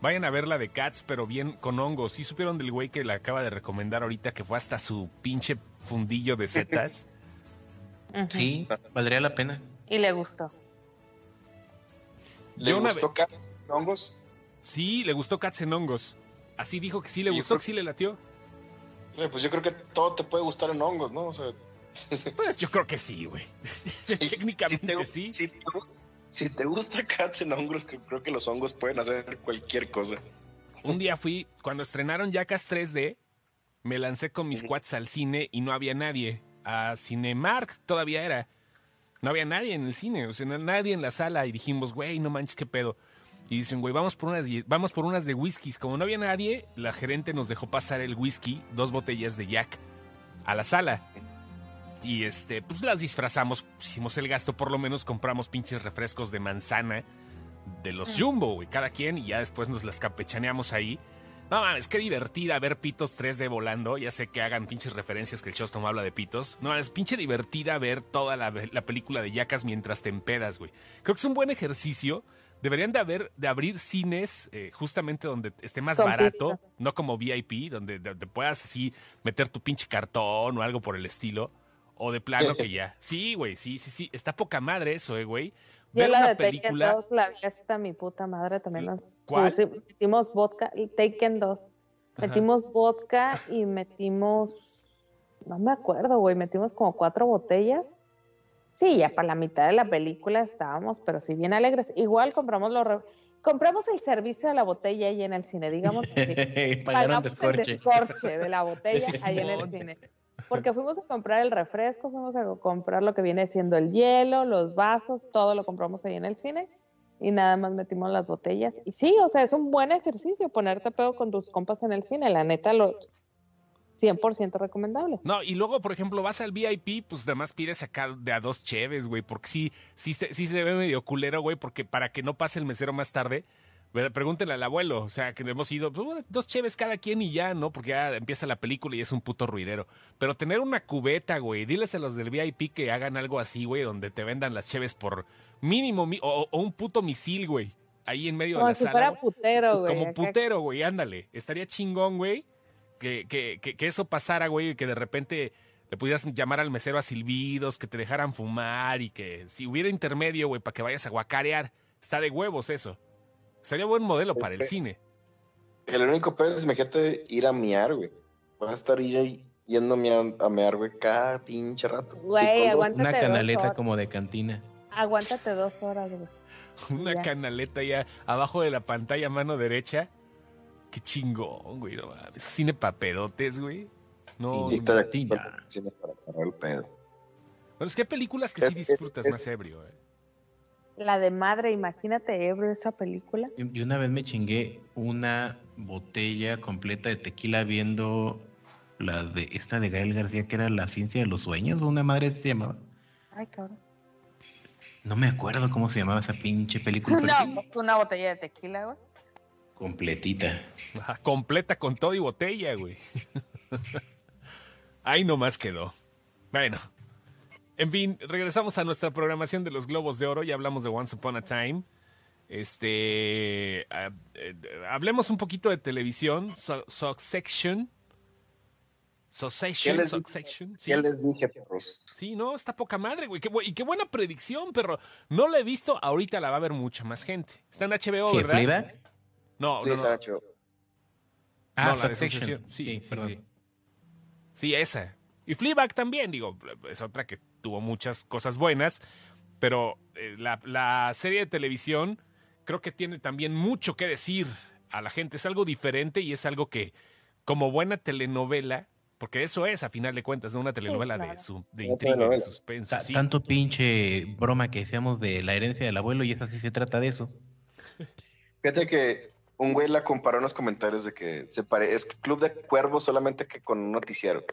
Vayan a ver la de Cats, pero bien con hongos. ¿Sí supieron del güey que le acaba de recomendar ahorita que fue hasta su pinche fundillo de setas? (laughs) Sí, valdría la pena. Y le gustó. ¿Le Yo una gustó Cats hongos? Sí, le gustó Cats en hongos. Así dijo que sí le gustó, creo- que sí le latió. Eh, Pues yo creo que todo te puede gustar en hongos, ¿no? O sea, (laughs) Pues yo creo que sí, güey. (laughs) Técnicamente te, sí. Si te, gusta, si te gusta Cats en hongos, creo que los hongos pueden hacer cualquier cosa. Un día fui, cuando estrenaron Jackass 3D, me lancé con mis cuates al cine y no había nadie. A Cinemark todavía era. No había nadie en el cine, o sea, nadie en la sala. Y dijimos, güey, no manches, qué pedo. Y dicen, güey, vamos por unas, vamos por unas de whiskies. Como no había nadie, la gerente nos dejó pasar el whisky, dos botellas de Jack, a la sala. Y este, pues las disfrazamos, hicimos el gasto, por lo menos compramos pinches refrescos de manzana de los Jumbo, güey, cada quien, y ya después nos las campechaneamos ahí. No mames, qué divertida ver pitos 3D volando. Ya sé que hagan pinches referencias que el Shostom habla de pitos. No, es pinche divertida ver toda la, la película de Yacas mientras te empedas, güey. Creo que es un buen ejercicio. Deberían de haber, de abrir cines eh, justamente donde esté más barato, no como VIP, donde, donde puedas así meter tu pinche cartón o algo por el estilo. O de plano (laughs) que ya. Sí, güey, sí, sí, sí. Está poca madre eso, eh, güey. Yo la de película. Taken 2 la vi hasta mi puta madre también. Nos ¿Cuál? metimos vodka, y Taken 2. Ajá. Metimos vodka y metimos, no me acuerdo, güey, metimos como cuatro botellas. Sí, ya para la mitad de la película estábamos, pero sí bien alegres. Igual compramos los re- compramos el servicio de la botella ahí en el cine, digamos. que (laughs) Pagaron pagamos el descorche. descorche de la botella (laughs) ahí en el cine. Porque fuimos a comprar el refresco, fuimos a comprar lo que viene siendo el hielo, los vasos, todo lo compramos ahí en el cine y nada más metimos las botellas. Y sí, o sea, es un buen ejercicio ponerte pedo con tus compas en el cine, la neta lo 100% recomendable. No, y luego, por ejemplo, vas al VIP, pues nada más pides acá de a dos cheves, güey, porque sí, sí, se, sí se ve medio culero, güey, porque para que no pase el mesero más tarde. Pregúntenle al abuelo, o sea, que hemos ido, pues, dos cheves cada quien y ya, ¿no? Porque ya empieza la película y es un puto ruidero. Pero tener una cubeta, güey, diles a los del VIP que hagan algo así, güey, donde te vendan las cheves por mínimo, o, o un puto misil, güey, ahí en medio Como de la si sala. fuera güey. putero, güey. Como acá. putero, güey, ándale. Estaría chingón, güey, que, que, que, que eso pasara, güey, y que de repente le pudieras llamar al mesero a silbidos, que te dejaran fumar y que si hubiera intermedio, güey, para que vayas a guacarear. Está de huevos eso. Sería buen modelo para el cine. El único pedo es, imagínate, ir a miar, güey. Vas a estar yendo a miar, a mear, güey, cada pinche rato. Güey. Una Aguántate dos canaleta como de cantina. Aguántate dos horas, güey. (laughs) Una Ya. canaleta ya abajo de la pantalla, mano derecha. Qué chingón, güey. No, cine papedotes, güey. No, Sí, el cine para el pedo. Bueno, es que hay películas que Es- sí disfrutas es- más ebrio, eh. La de madre, imagínate ebrio esa película. Yo una vez me chingué una botella completa de tequila viendo la de esta de Gael García que era La ciencia de los sueños, o una madre se llamaba. Ay, cabrón. No me acuerdo cómo se llamaba esa pinche película, No, pues una botella de tequila, güey. completita. Ajá, completa con todo y botella, güey. (laughs) Ahí nomás quedó. Bueno. En fin, regresamos a nuestra programación de los Globos de Oro. Ya hablamos de Once Upon a Time. Este. eh, hablemos un poquito de televisión. So- Succession. ¿Qué Succession. Succession. Sí. ¿Qué les dije, perros? Sí, no, está poca madre, güey. Qué y qué buena predicción, perro. No la he visto, ahorita la va a ver mucha más gente. Está en HBO, ¿Qué, ¿verdad? Fleabag? No, Sí, no, está no. Ah, No, la de Succession. Succession. Sí, sí, perdón. sí. Sí, esa. Y Fleabag también, digo, es otra que tuvo muchas cosas buenas, pero eh, la, la serie de televisión creo que tiene también mucho que decir a la gente. Es algo diferente y es algo que, como buena telenovela, porque eso es, a final de cuentas, ¿no? una telenovela claro. de, su, de intriga, de suspenso. Sí. Tanto pinche broma que decíamos de la herencia del abuelo y esa sí se trata de eso. Fíjate que un güey la comparó en los comentarios de que se pare... es Club de Cuervos solamente que con un noticiero.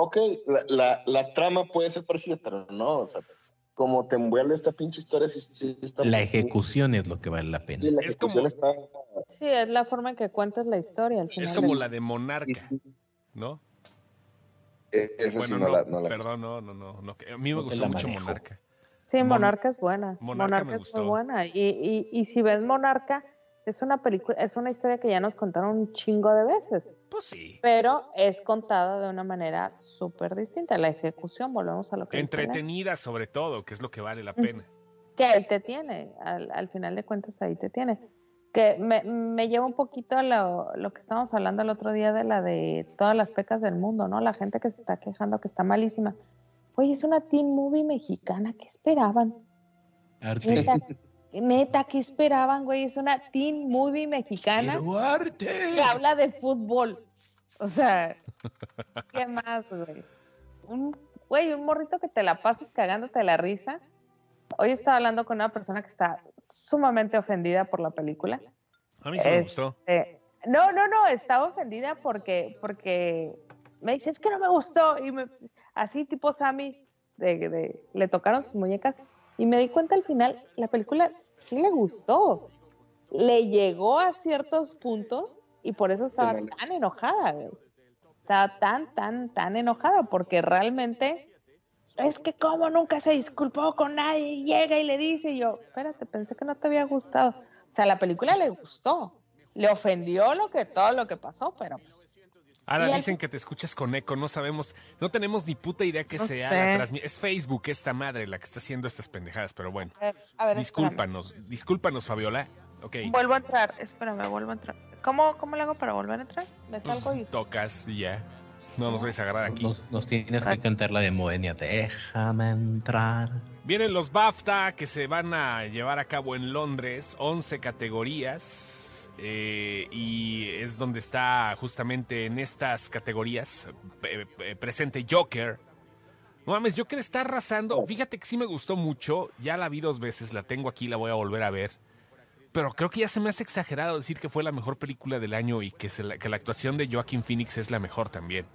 Ok, la, la, la trama puede ser parecida, pero no, o sea, como te envuelve esta pinche historia, sí, sí está... La ejecución es lo que vale la pena. Sí, la Es ejecución como- está... Sí, es la forma en que cuentas la historia al final. Es como la de Monarca, sí, ¿no? eh, esa sí Bueno, no, no, la, no la perdón, no, no, no, no. A mí me gustó mucho manejo. Monarca. Sí, Mon- Monarca es buena. Monarca Monarca, me es gustó. muy buena. Y, y, y si ves Monarca, es una película, es una historia que ya nos contaron un chingo de veces, Pues sí. pero es contada de una manera súper distinta. La ejecución, volvemos a lo que Entretenida sobre todo, que es lo que vale la pena. que ahí te tiene, al, al final de cuentas ahí te tiene. Que me, me lleva un poquito a lo, lo que estábamos hablando el otro día de la de todas las pecas del mundo, ¿no? La gente que se está quejando que está malísima. Oye, es una teen movie mexicana, ¿qué esperaban? Arte. (laughs) Neta, ¿qué esperaban, güey? Es una teen movie mexicana que habla de fútbol. O sea, (laughs) ¿qué más, güey? Un, güey, un morrito que te la pasas cagándote la risa. Hoy estaba hablando con una persona que está sumamente ofendida por la película. A mí sí me Es- gustó. No, no, no, estaba ofendida porque, porque me dice, es que no me gustó. Y me, así tipo Sammy, de, de- le tocaron sus muñecas. Y me di cuenta al final, la película sí le gustó. Le llegó a ciertos puntos y por eso estaba tan enojada, güey. Estaba tan, tan, tan enojada porque realmente es que como nunca se disculpó con nadie y llega y le dice y yo, espérate, pensé que no te había gustado. O sea, la película le gustó. Le ofendió lo que todo lo que pasó, pero pues, Ahora dicen que te escuchas con eco, no sabemos, no tenemos ni puta idea que No sea sé. la transmisión. Es Facebook esta madre la que está haciendo estas pendejadas, pero bueno. a ver, a ver, espérame. Discúlpanos, discúlpanos, Fabiola. Ok. Vuelvo a entrar, espérame, vuelvo a entrar. ¿Cómo, cómo le hago para volver a entrar? Me Pues, salgo y... tocas y ya. No nos vais a agarrar aquí. Nos, nos tienes que cantar la de Moenia. Déjame entrar. Vienen los BAFTA que se van a llevar a cabo en Londres, 11 categorías, eh, y es donde está justamente en estas categorías eh, eh, presente Joker. No mames, Joker está arrasando. Fíjate que sí me gustó mucho, ya la vi dos veces, la tengo aquí, la voy a volver a ver. Pero creo que ya se me hace exagerado decir que fue la mejor película del año y que, se la, que la actuación de Joaquin Phoenix es la mejor también.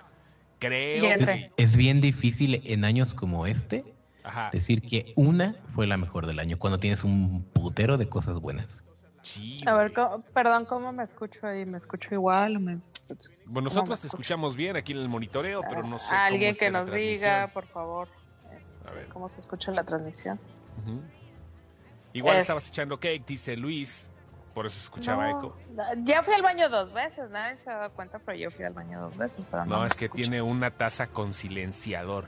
Creo que... Es bien difícil en años como este Ajá. decir que una fue la mejor del año cuando tienes un putero de cosas buenas. Sí, A ver. ¿cómo- perdón, ¿cómo me escucho ahí? ¿Me escucho igual? o me- Bueno, ¿Cómo nosotros te escuchamos bien aquí en el monitoreo, pero no sé. Alguien que nos diga, por favor, A ver. cómo se escucha la transmisión. Igual Es- estabas echando cake, dice Luis. Por eso escuchaba No, eco. Ya fui al baño dos veces, nadie se ha dado cuenta, pero yo fui al baño dos veces. Pero no, es que escucho. tiene una taza con silenciador.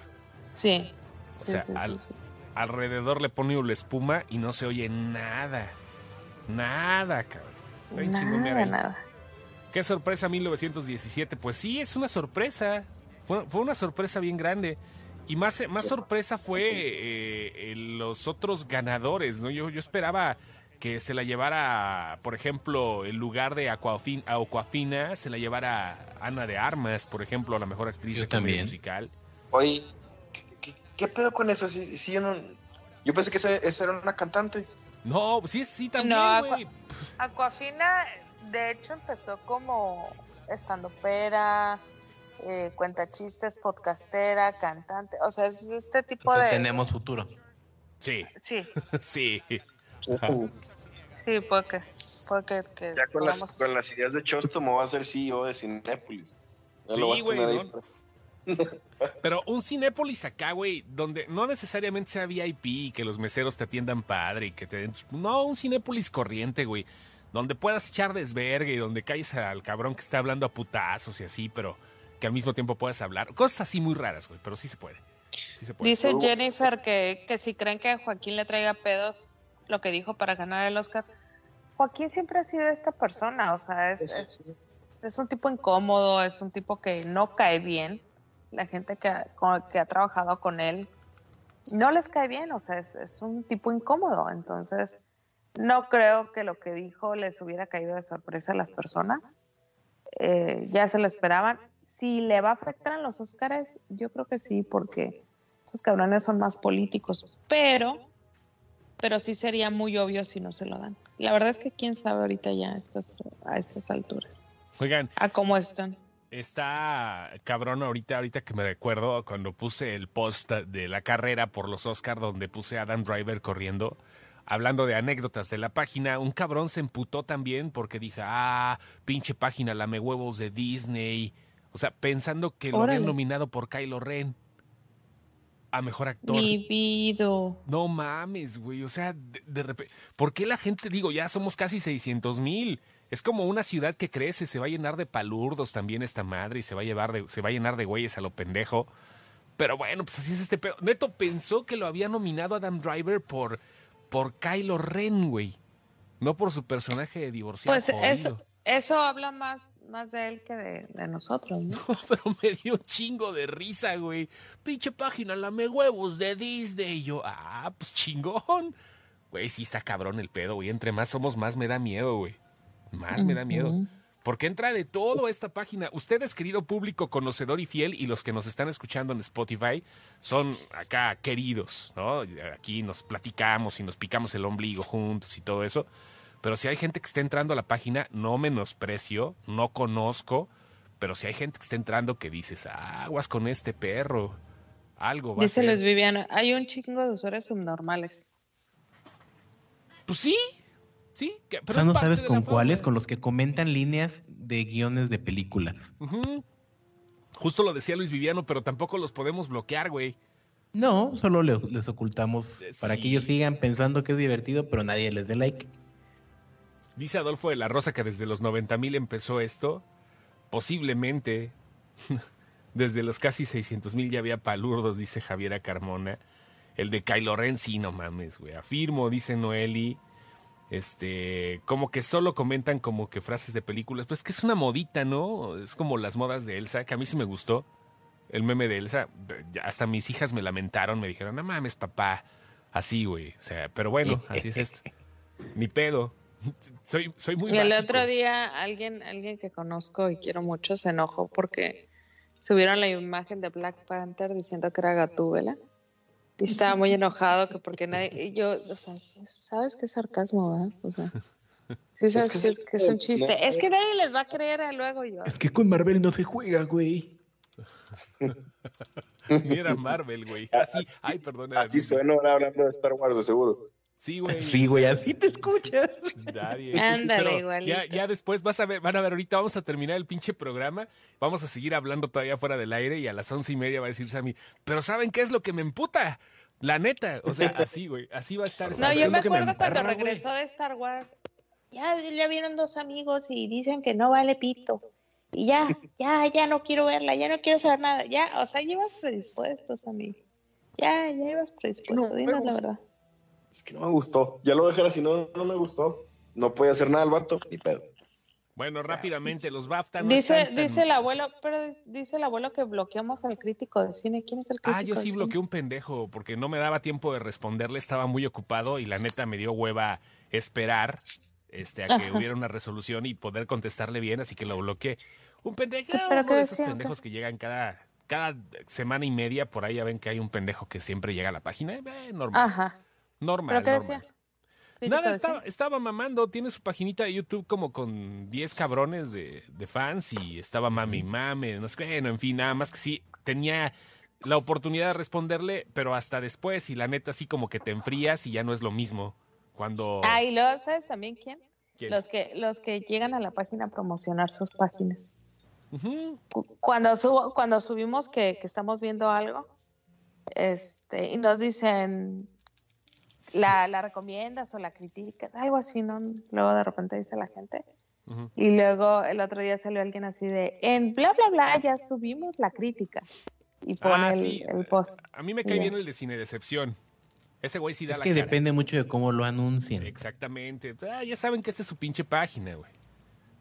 Sí. O Sí, sea, sí, sí, al- sí, sí. Alrededor le pone una espuma y no se oye nada. Nada, cabrón. Ay, Nada, nada. Qué sorpresa 1917. Pues sí, es una sorpresa. Fue, fue una sorpresa bien grande. Y más, más sorpresa fue eh, eh, los otros ganadores, ¿no? Yo, yo esperaba que se la llevara, por ejemplo, el lugar de Aquafin- Aquafina, se la llevara Ana de Armas, por ejemplo, la mejor actriz Yo de comedia también. musical. Oye, ¿qué, pedo con eso? Sí, sí, yo no... Yo pensé que esa, era una cantante. No, sí, sí, también, No, güey. Aquafina, de hecho, empezó como estando pera, eh, cuenta chistes, podcastera, cantante. O sea, es este tipo O sea, de. tenemos futuro. Sí, Sí, (laughs) sí. sí, puede que. Puede que, que Ya con las, podamos- con las ideas de Chostomo va a ser CEO de Cinépolis. Ya Sí, lo va a güey. ¿no? Pero un Cinépolis acá, güey, donde no necesariamente sea VIP, que los meseros te atiendan padre y que te den... No, un Cinépolis corriente, güey. Donde puedas echar desvergue y donde calles al cabrón que está hablando a putazos y así, pero que al mismo tiempo puedas hablar. Cosas así muy raras, güey, pero sí se puede. Sí se puede. Dice. Jennifer que, que si creen que Joaquín le traiga pedos, lo que dijo para ganar el Oscar. Joaquín siempre ha sido esta persona, o sea, es, Sí, sí, es- sí. es un tipo incómodo, es un tipo que no cae bien. La gente que, ha- con- que ha trabajado con él no les cae bien, o sea, es, es un tipo incómodo. Entonces, no creo que lo que dijo les hubiera caído de sorpresa a las personas. Eh, ya se lo esperaban. Si le va a afectar en los Óscares, yo creo que sí, porque esos cabrones son más políticos, pero, pero sí sería muy obvio si no se lo dan. La verdad es que quién sabe ahorita ya a estas, a estas alturas, Oigan, a cómo están. Está cabrón ahorita, ahorita que me recuerdo cuando puse el post de la carrera por los Oscar donde puse a Adam Driver corriendo. Hablando de anécdotas de la página, un cabrón se emputó también porque dije, ah, pinche página lame huevos de Disney. O sea, pensando que lo habían nominado por Kylo Ren a mejor actor. Vivido. No mames, güey. O sea, de, repente. ¿Por qué la gente, digo, ya somos casi 600 mil? Es como una ciudad que crece, se va a llenar de palurdos también esta madre y se va a llevar de, se va a llenar de güeyes a lo pendejo. Pero bueno, pues así es este pedo. Neto pensó que lo había nominado Adam Driver por, por Kylo Ren, güey. No por su personaje de divorciado. Pues jodido. eso, eso habla más, más de él que de, de nosotros, (laughs) ¿no? Pero me dio un chingo de risa, güey. Pinche página, lame huevos de Disney. Y yo, ah, pues chingón. Güey, sí está cabrón el pedo, güey. Entre más somos, más me da miedo, güey. Más me da miedo. Porque entra de todo a esta página. Ustedes, querido público conocedor y fiel, y los que nos están escuchando en Spotify, son acá queridos, ¿no? Aquí nos platicamos y nos picamos el ombligo juntos y todo eso. Pero si hay gente que está entrando a la página, no menosprecio, no conozco, pero si hay gente que está entrando que dices, aguas con este perro, algo va a Dice ser. Luis Viviana, hay un chingo de usuarios subnormales. Pues sí, sí. que- O pero sea, no sabes con cuáles, con los que comentan líneas de guiones de películas. Justo lo decía Luis Viviano, pero tampoco los podemos bloquear, güey. No, solo le- les ocultamos Eh, para sí. que ellos sigan pensando que es divertido, pero nadie les dé like. Dice Adolfo de la Rosa que desde los 90 mil empezó esto. Posiblemente (laughs) desde los casi 600 mil ya había palurdos, dice Javiera Carmona. El de Kylo Ren, sí, no mames, güey. Afirmo, dice Noeli. Este, como que solo comentan como que frases de películas. Pues que es una modita, ¿no? Es como las modas de Elsa, que a mí sí me gustó. El meme de Elsa. Hasta mis hijas me lamentaron, me dijeron, no mames, papá. Así, güey. O sea, pero bueno, (laughs) así es esto. Ni pedo. (laughs) Soy, soy muy y el básico. otro día alguien, alguien que conozco y quiero mucho se enojó porque subieron la imagen de Black Panther diciendo que era Gatúbela. Y estaba muy enojado que porque (laughs) nadie... Y yo, o sea, sabes que es sarcasmo, ¿verdad? O sea, (laughs) sí sabes que que, es, que es un no chiste. sé. Es que nadie les va a creer eh, luego yo. Es que con Marvel no se juega, güey. (laughs) Mira Marvel, güey. Así, ay, perdón. Así suena ahora hablando de Star Wars, de seguro. Sí, güey. Sí, güey, así te escuchas. (laughs) Nadie. Ándale, igualito. Ya, ya después vas a ver, van a ver, ahorita vamos a terminar el pinche programa. Vamos a seguir hablando todavía fuera del aire y a las once y media va a decir Sammy. Pero ¿saben qué es lo que me emputa? La neta. O sea, (laughs) así, güey. Así va a estar. No, yo me que me acuerdo cuando regresó de Star Wars. Ya, ya vieron dos amigos y dicen que no vale pito. Y ya, ya, ya no quiero verla, ya no quiero saber nada. Ya, o sea, llevas predispuestos a mí. Ya, ya ibas predispuesto, No, dinos la verdad. Es que no me gustó. Ya lo voy a dejar así, no, no me gustó. No puede hacer nada el vato, ni pedo. Bueno, rápidamente, los BAFTA no Dice, están tan- dice el abuelo, pero dice el abuelo que bloqueamos al crítico de cine. ¿Quién es el crítico Ah, yo de sí cine? bloqueé un pendejo porque no me daba tiempo de responderle, estaba muy ocupado y la neta me dio hueva esperar este, a que hubiera una resolución y poder contestarle bien, así que lo bloqueé. Un pendejo, ¿Qué- pero uno qué de esos decía? pendejos que llegan cada, cada semana y media, por ahí ya ven que hay un pendejo que siempre llega a la página. Eh, normal, Ajá. Normal, ¿Pero qué normal. decía? Nada, estaba, mamando, tiene su paginita de YouTube como con 10 cabrones de, de fans y estaba mame y mame, no sé qué, bueno, en fin, nada más que sí, tenía la oportunidad de responderle, pero hasta después y la neta así como que te enfrías y ya no es lo mismo. Cuando... Ah, y luego, ¿sabes también quién? ¿Quién? Los que, los que llegan a la página a promocionar sus páginas. Cuando, subo, cuando subimos que, que estamos viendo algo, este, y nos dicen, la, la recomiendas o la criticas, algo así, ¿no? Luego de repente dice la gente. Y luego el otro día salió alguien así de, en bla, bla, bla, ya subimos la crítica. Y pone Ah, el, sí. el post. A mí me cae bien el de Cine Decepción. Ese güey sí da Es la que cara. depende mucho de cómo lo anuncien. Exactamente. Ah, ya saben que esta es su pinche página, güey.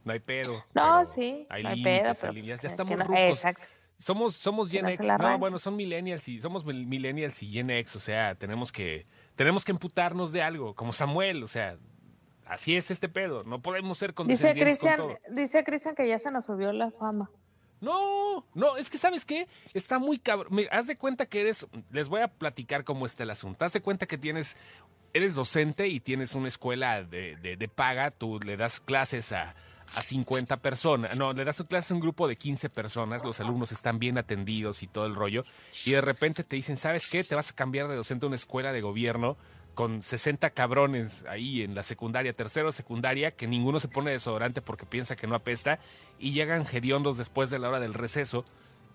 no hay pedo. No, pero sí, hay no hay límites, pedo, hay pero límites. pues ya estamos no- rucos. Exacto. Somos, somos Gen no X. No, bueno, son millennials y somos mil- millennials y Gen X. O sea, tenemos que, tenemos que emputarnos de algo, como Samuel. O sea, así es este pedo. No podemos ser Dice condescendientes con Cristian, todo. dice Cristian que ya se nos subió la fama. No, no, es que ¿sabes qué? Está muy cabrón. Haz de cuenta que eres, les voy a platicar cómo está el asunto. Haz de cuenta que tienes, eres docente y tienes una escuela de, de- de paga, tú le das clases a, a 50 personas, no, le das clases a un grupo de 15 personas, los alumnos están bien atendidos y todo el rollo, y de repente te dicen, ¿sabes qué? Te vas a cambiar de docente a una escuela de gobierno con 60 cabrones ahí en la secundaria, tercero secundaria, que ninguno se pone desodorante porque piensa que no apesta, y llegan hediondos después de la hora del receso.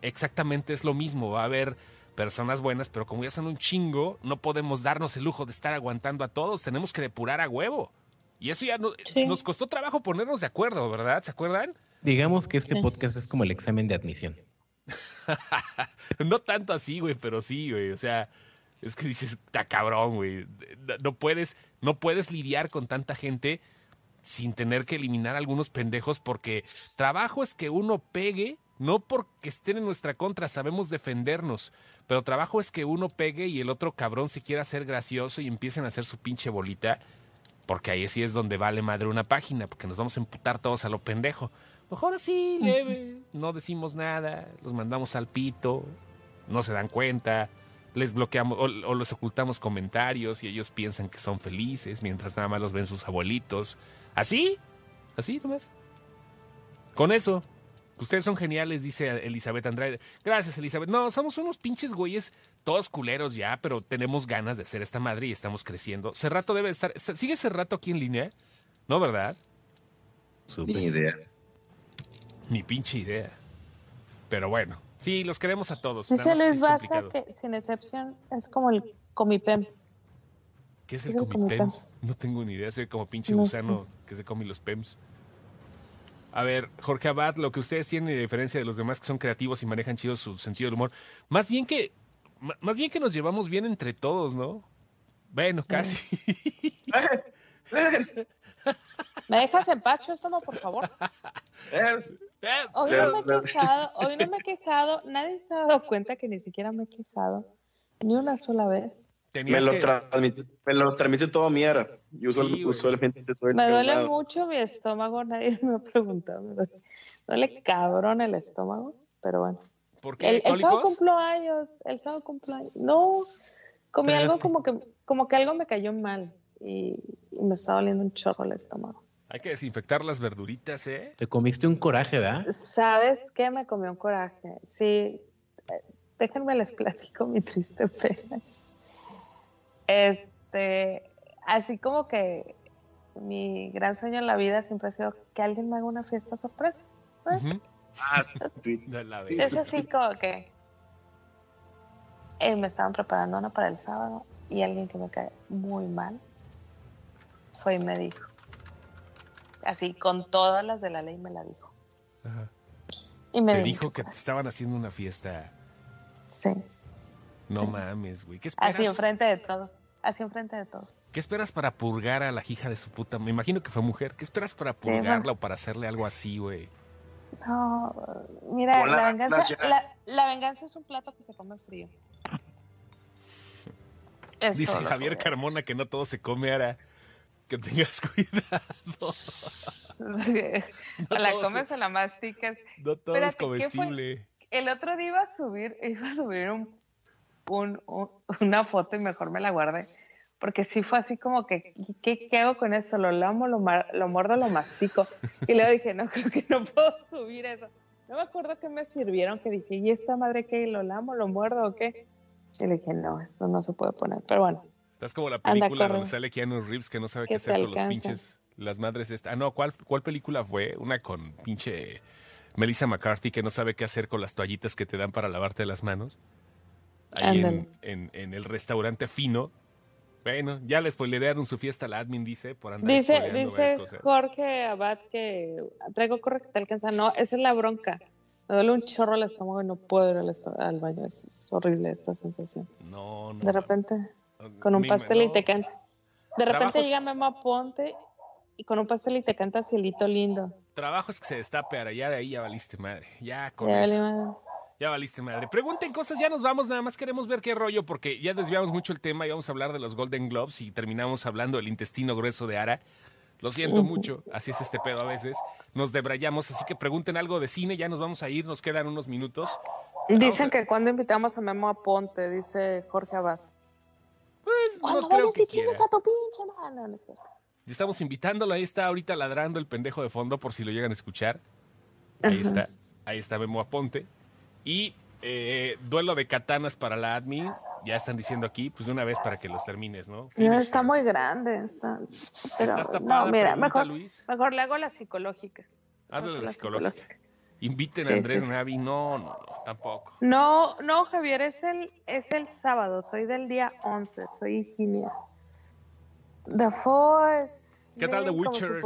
Exactamente es lo mismo, va a haber personas buenas, pero como ya son un chingo, no podemos darnos el lujo de estar aguantando a todos, tenemos que depurar a huevo. Y eso ya no- Sí. nos costó trabajo ponernos de acuerdo, ¿verdad? ¿Se acuerdan? Digamos que este podcast es como el examen de admisión. (laughs) No tanto así, güey, pero sí, güey. O sea, es que dices, está cabrón, güey. No- puedes, no puedes lidiar con tanta gente sin tener que eliminar algunos pendejos porque trabajo es que uno pegue, no porque estén en nuestra contra, sabemos defendernos, pero trabajo es que uno pegue y el otro cabrón se quiera hacer gracioso y empiecen a hacer su pinche bolita, porque ahí sí es donde vale madre una página, porque nos vamos a emputar todos a lo pendejo. Mejor así, leve, no decimos nada, los mandamos al pito, no se dan cuenta, les bloqueamos o, o les ocultamos comentarios y ellos piensan que son felices mientras nada más los ven sus abuelitos. Así, así nomás. Con eso, ustedes son geniales, dice Elizabeth Andrade. Gracias, Elizabeth. No, somos unos pinches güeyes, todos culeros ya, pero tenemos ganas de hacer esta madre y estamos creciendo. Cerrato debe estar. ¿Sigue Cerrato aquí en línea? No, ¿verdad? Ni idea. Ni pinche idea. Pero bueno, sí, los queremos a todos. Dice Luis es Baza que sin excepción es como el Comipems. ¿Qué es el comipems? No tengo ni idea, soy como pinche No gusano que se come los pems. A ver, Jorge Abad, lo que ustedes tienen de diferencia de los demás que son creativos y manejan chido su sentido del humor, más bien que más bien que nos llevamos bien entre todos, ¿no? Bueno, casi. (laughs) ¿Me dejas en pacho esto no, por favor? Hoy no me he quejado, hoy no me he quejado, nadie se ha dado cuenta que ni siquiera me he quejado, ni una sola vez. Me lo, que- transmite, me lo transmite todo Miara. Yo Sí, usualmente soy Me duele mucho mi estómago, nadie me ha preguntado. Me duele, cabrón el estómago, pero bueno. ¿Por qué? El, el sábado cumplo años, el sábado cumplo años. No, comí Pero algo como que, como que algo me cayó mal y, y me está doliendo un chorro el estómago. Hay que desinfectar las verduritas, ¿eh? Te comiste un coraje, ¿verdad? ¿Sabes qué? Me comió un coraje. Sí, eh, déjenme les platico mi triste pena. Este, así como que mi gran sueño en la vida siempre ha sido que alguien me haga una fiesta sorpresa. ¿eh? Ah, sí. Es así como que eh, me estaban preparando una para el sábado y alguien que me cae muy mal fue y me dijo. Así, con todas las de la ley me la dijo. Ajá. Y me Te dijo que te estaban haciendo una fiesta. Sí, No Sí. mames, güey. ¿Qué así esperas? enfrente de todo. Así enfrente de todo. ¿Qué esperas para purgar a la hija de su puta? Me imagino que fue mujer. ¿Qué esperas para purgarla o para hacerle algo así, güey? No, mira, Hola, la venganza, Nacha. la, la venganza es un plato que se come frío. Es Dice Javier Carmona que no todo se come ahora. Que tengas (laughs) cuidado. (laughs) decir. la comes se- o la masticas. No todo es Espérate, ¿qué fue? comestible. El otro día iba a subir, (laughs) iba a subir un, un- un- una foto y mejor me la guardé. Porque sí fue así como que, ¿qué, qué hago con esto? ¿Lo lamo, lo, ma- lo muerdo, lo mastico? Y luego dije, no, (laughs) creo que no puedo subir eso. No me acuerdo qué me sirvieron, que dije, ¿y esta madre qué? ¿Lo lamo, lo muerdo o qué? Y le dije, no, esto no se puede poner. Pero bueno, Estás como la película donde sale Keanu Reeves que no sabe qué hacer con los pinches. Las madres esta. Ah, no, ¿cuál, ¿cuál película fue? Una con pinche Melissa McCarthy que no sabe qué hacer con las toallitas que te dan para lavarte las manos. Ahí en, Ándale. en- en el restaurante fino. Bueno, ya le spoilerearon su fiesta al admin, dice, por andar dice, dice cosas. Jorge Abad que traigo corre que te alcanza. No, esa es la bronca. Me duele un chorro el estómago y no puedo ir al, baño. Es, es horrible esta sensación. No, no. De repente, con un pastel y te canta. De repente Trabajos- llega Memo Ponte y con un pastel y te canta Cielito Lindo. trabajo es que se destape, Ara. Ya de ahí ya valiste madre. Ya con Ya, eso. Ya valiste madre. Pregunten cosas, ya nos vamos, nada más queremos ver qué rollo, porque ya desviamos mucho el tema y vamos a hablar de los Golden Globes y terminamos hablando del intestino grueso de Ara. Lo siento mucho, así es este pedo a veces. Nos debrayamos, así que pregunten algo de cine, ya nos vamos a ir, nos quedan unos minutos. Dicen a- que cuando invitamos a Memo Aponte, dice Jorge Abad. Pues Cuando no creo vayas que quiera. a tu pinche madre. No, no es cierto. Ya Estamos invitándolo, ahí está ahorita ladrando el pendejo de fondo por si lo llegan a escuchar. Ahí Ajá. está, ahí está Memo Aponte. Y eh, duelo de katanas para la admin, ya están diciendo aquí, pues de una vez para que los termines, ¿no? No, está muy grande. Está, pero, ¿Estás tapada? no, mira, Pregunta, mejor, Luis. mejor le hago la psicológica. Hazle la psicológica. Inviten a Andrés sí. Navi, no, no, no, tampoco. No, no, Javier, es el, es el sábado, soy del día 11, soy Higinia. The Force. ¿Qué tal The Witcher?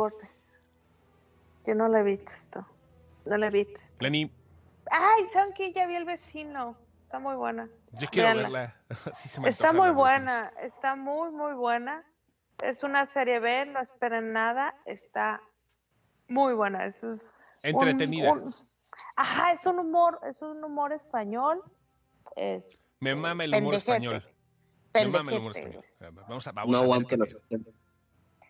Yo no lo he visto. No lo he visto. Lenny, Ay, ¿saben qué? Ya vi el vecino. Está muy buena. yo quiero verla. (laughs) Sí se me Está muy buena, está muy, muy buena. Es una serie B, no esperen nada. Está muy buena. Es, Entretenida. un- ajá, es un humor, es un humor español. Es. Me mama el humor pendejete. español. Me mama el humor español. Vamos a, vamos No a ver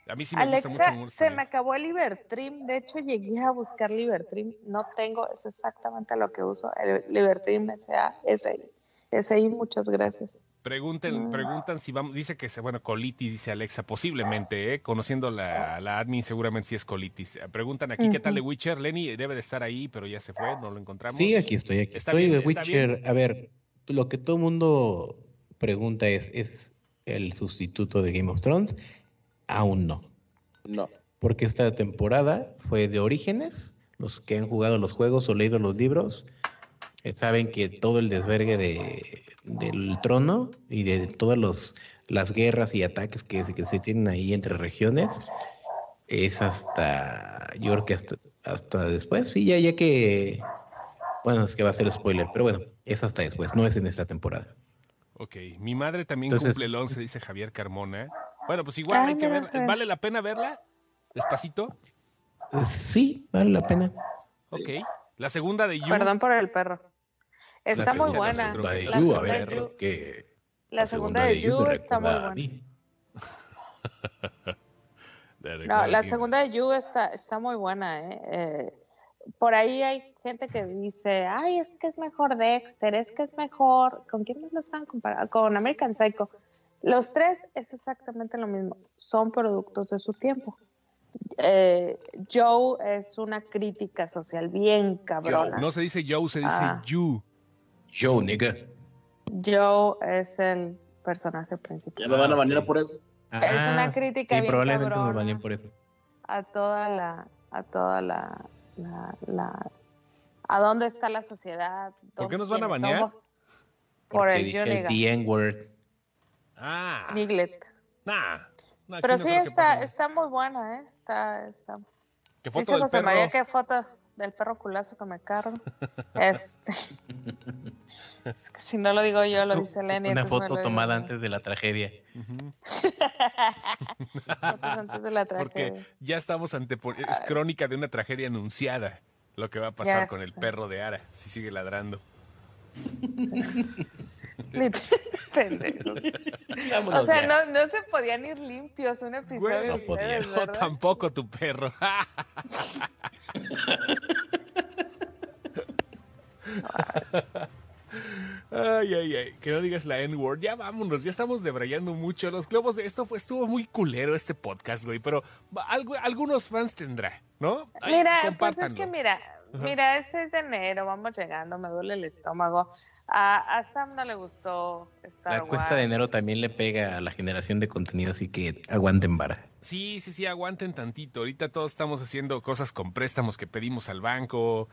A mí sí me gusta mucho el Alexa, se me acabó el Libertrim. De hecho, llegué a buscar Libertrim. No tengo, es exactamente lo que uso. El Libertrim S.A. SI. SI, muchas gracias. Pregunten, Mm. preguntan si vamos, dice que, se- bueno, colitis, dice Alexa, posiblemente, ¿eh? Conociendo la, la admin, seguramente sí es colitis. Preguntan aquí, ¿qué tal de Witcher? Lenny debe de estar ahí, pero ya se fue, no lo encontramos. Sí, aquí estoy, aquí Está estoy bien, de está Witcher. A ver, lo que todo mundo pregunta es, ¿es el sustituto de Game of Thrones? Aún no. No. Porque esta temporada fue de orígenes. Los que han jugado los juegos o leído los libros eh, saben que todo el desvergue de, del trono y de todas los, las guerras y ataques que, se- que se tienen ahí entre regiones es hasta, yo creo que hasta, hasta después, sí, ya, ya que, bueno, es que va a ser spoiler, pero bueno, es hasta después, no es en esta temporada. Ok, mi madre también Entonces- cumple el 11, dice Javier Carmona. Bueno, pues igual Ay, hay que ver. Javier. ¿Vale la pena verla? Despacito. Eh, Sí, vale la pena. Ok. La segunda de You. Perdón por el perro. Está La muy buena. segunda segunda de La You, a segunda ver, que La segunda de You está muy buena. (laughs) No, la segunda de You está, está muy buena, ¿eh? Eh, Por ahí hay gente que dice, ay, es que es mejor Dexter, es que es mejor. ¿Con quién más lo están comparando? Con American Psycho. Los tres es exactamente lo mismo. Son productos de su tiempo. Eh, Joe es una crítica social bien cabrona. No se dice Joe, se dice Ah. You. Joe, nigga. Joe es el personaje principal. Ya me van a Ah, banear ok. por eso. Es una crítica Sí, bien probablemente cabrona. baneen por eso. a toda la a toda la, la, la- a dónde está la sociedad ¿Por qué nos van a banear? somos. por Porque el dije el The N-word. Ah. Niglet Nah. Pero sí está está muy buena eh está está ¿Qué foto dice del José perro? María qué foto del perro culazo que me cargo (laughs) este es que si no lo digo yo lo dice Lenny Una foto tomada antes de la tragedia. Ujú. (laughs) Fotos antes de la Porque tragedia. ya estamos ante es crónica de una tragedia anunciada. Lo que va a pasar con el perro de Ara, si sigue ladrando. (laughs) Pendejo. (laughs) O sea, no, no se podían ir limpios un episodio Güey, de no podía. No, (laughs) tampoco tu perro. Ay, ay, ay. Que no digas la N-word. Ya vámonos, ya estamos debrayando mucho. Los globos, esto fue, estuvo muy culero este podcast, güey. Pero algo- algunos fans tendrá, ¿no? Ay, Mira, pues es que mira, mira, es 6 de enero, vamos llegando, me duele el estómago. A, a Sam no le gustó Star La cuesta Wars. de enero también le pega a la generación de contenido, así que aguanten vara. Sí, sí, sí, aguanten tantito. Ahorita todos estamos haciendo cosas con préstamos que pedimos al banco.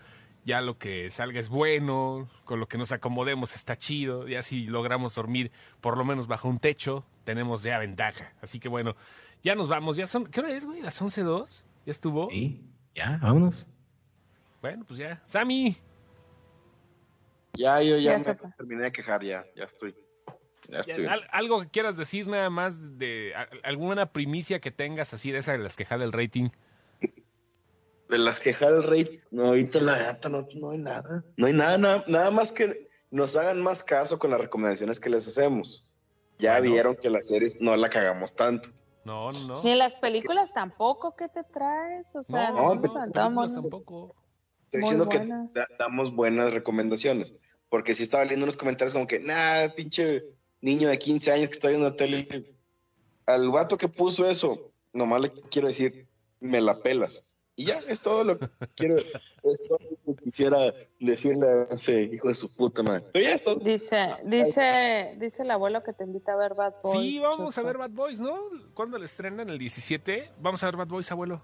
Ya lo que salga es bueno, con lo que nos acomodemos está chido. Ya si logramos dormir por lo menos bajo un techo, tenemos ya ventaja. Así que bueno, ya nos vamos. Ya son, ¿qué hora es, güey? ¿Las 11.02? ¿Ya estuvo? ¿Sí? Ya, vámonos. Bueno, pues ya. Sammy, Ya, yo ya, me terminé de quejar, ya, ya estoy. Ya ya, estoy. al- algo que quieras decir nada más de a- alguna primicia que tengas así de esa de las que jala el rating. de las quejas del rey, no, ahorita la neta no, no hay nada. No hay nada, nada, nada más que nos hagan más caso con las recomendaciones que les hacemos. Ya Bueno. vieron que las series no la cagamos tanto. No, no, no. Ni las películas tampoco, ¿qué te traes? O sea, No, nos no, no, aventado películas tampoco. Estoy Muy diciendo buenas. que da- damos buenas recomendaciones. Porque sí estaba leyendo unos comentarios como que, nah, pinche niño de 15 años que está viendo la tele. Al vato que puso eso, nomás le quiero decir, me la pelas. Y ya, es todo lo que quiero, es todo lo que quisiera decirle a ese hijo de su puta madre. Pero ya es todo. Dice, dice, dice el abuelo que te invita a ver Bad Boys. Sí, vamos a ver Bad Boys, ¿no? ¿Cuándo le estrenan? ¿El 17? Vamos a ver Bad Boys, abuelo.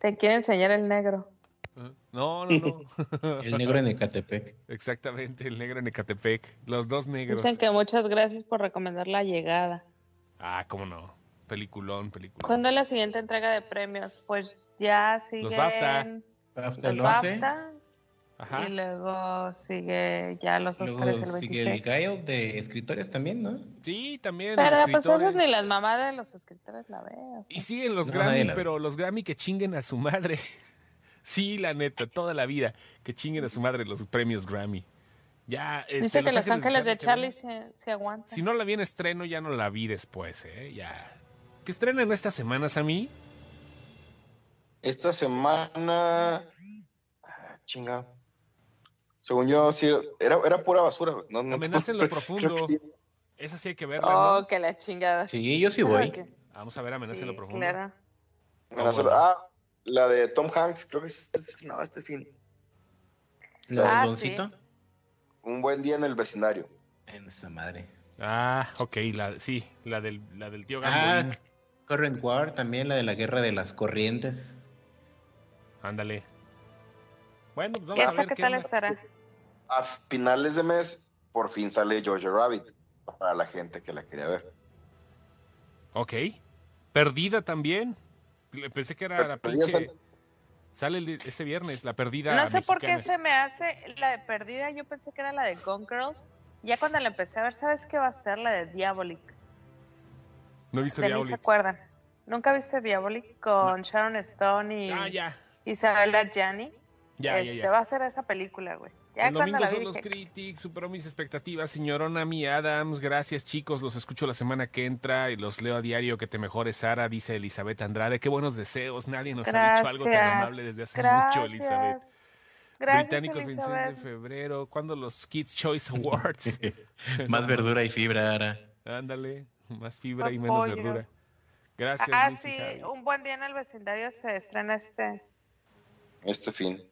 Te quiere enseñar el negro. No, no, no. (laughs) El negro en Ecatepec. Exactamente, el negro en Ecatepec. Los dos negros. Dicen que muchas gracias por recomendar la llegada. Ah, cómo no. Peliculón, peliculón. ¿Cuándo es la siguiente entrega de premios? Pues ya siguen Los BAFTA. BAFTA los 11. BAFTA, Ajá. y luego sigue ya los Luego Oscars el sigue el 26. Guile de escritores también, ¿no? Sí, también. Pero pues esas ni las mamás de los escritores la veo. Y siguen los No, Grammy, pero los Grammy que chinguen a su madre. Sí, la neta, toda la vida. Que chinguen a su madre los premios Grammy. Ya, este, Dice que Los Ángeles de Charlie se se, se aguantan. Si no la vi en estreno, ya no la vi después, ¿eh? Ya. ¿Qué estrenen estas semanas a mí? Esta semana. Ah, chinga. Según yo, sí, era, era pura basura. No, no, Amenaza en lo (laughs) profundo. sí. Esa sí hay que verla, Oh, ¿no? que la chingada. Sí, yo sí Ah, voy. Vamos a ver Amenaza en lo profundo. claro. Bueno. Ah, la de Tom Hanks, creo que es, es- no, este fin. ¿La del Ah, Doncito? Un buen día en el vecindario. En esa madre. Ah, ok, la, sí, la del, la del tío Ah, Gamboín. Current War, también la de la guerra de las corrientes. Ándale. Bueno, pues ¿Y vamos a ver qué tal estará? A finales de mes, por fin sale Georgia Rabbit. Para la gente que la quería ver. Ok. Perdida también. Le- Pensé que era la Perdida pinche... sale- Sale el de- este viernes, la perdida No sé por qué se me hace la de perdida. Yo pensé que era la de Gone Girl. Ya cuando la empecé a ver, ¿sabes qué va a ser? La de Diabolic. No he visto De mí se Diabolic. acuerdan. ¿Nunca viste Diabolic con Sharon Stone y Ah, ya. Isabella Gianni? Ya, este, ya, ya. va a ser esa película, güey. Ya El domingo la vi son los dije, Critics, superó mis expectativas, señorona Mi Adams, gracias chicos, los escucho la semana que entra y los leo a diario, que te mejores Sara, dice Elizabeth Andrade, qué buenos deseos, nadie nos ha dicho algo tan amable desde hace mucho, Elizabeth. gracias. Británicos 26 de febrero, ¿cuándo los Kids Choice Awards? (laughs) (laughs) Más verdura y fibra ahora. Ándale, más fibra y menos verdura. Gracias. Ah, Luis sí, un buen día en el vecindario se estrena este. Este fin.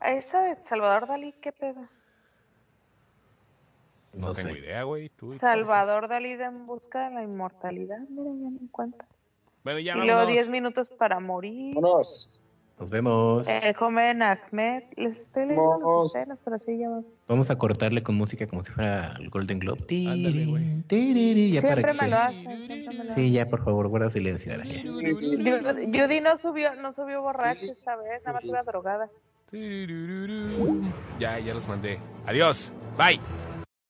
Ah, Esta de Salvador Dalí, ¿qué pedo? No, No tengo sé. idea, güey. Salvador Dalí de En busca de la inmortalidad. Mira, ya me encuentro. Bueno, ya Y luego vámonos. 10 minutos para morir. Vámonos. Nos vemos. El joven Ahmed. Les estoy leyendo los telas, pero sí ya va. Vamos a cortarle con música como si fuera el Golden Globe. Ándale, güey. Tiriri, ya Siempre para me que- hacen, siempre me lo Sí, ya por favor, guarda silencio ahora. Judy no subió, no subió borracha esta vez, nada más iba drogada. Ya, ya los mandé. Adiós. Bye.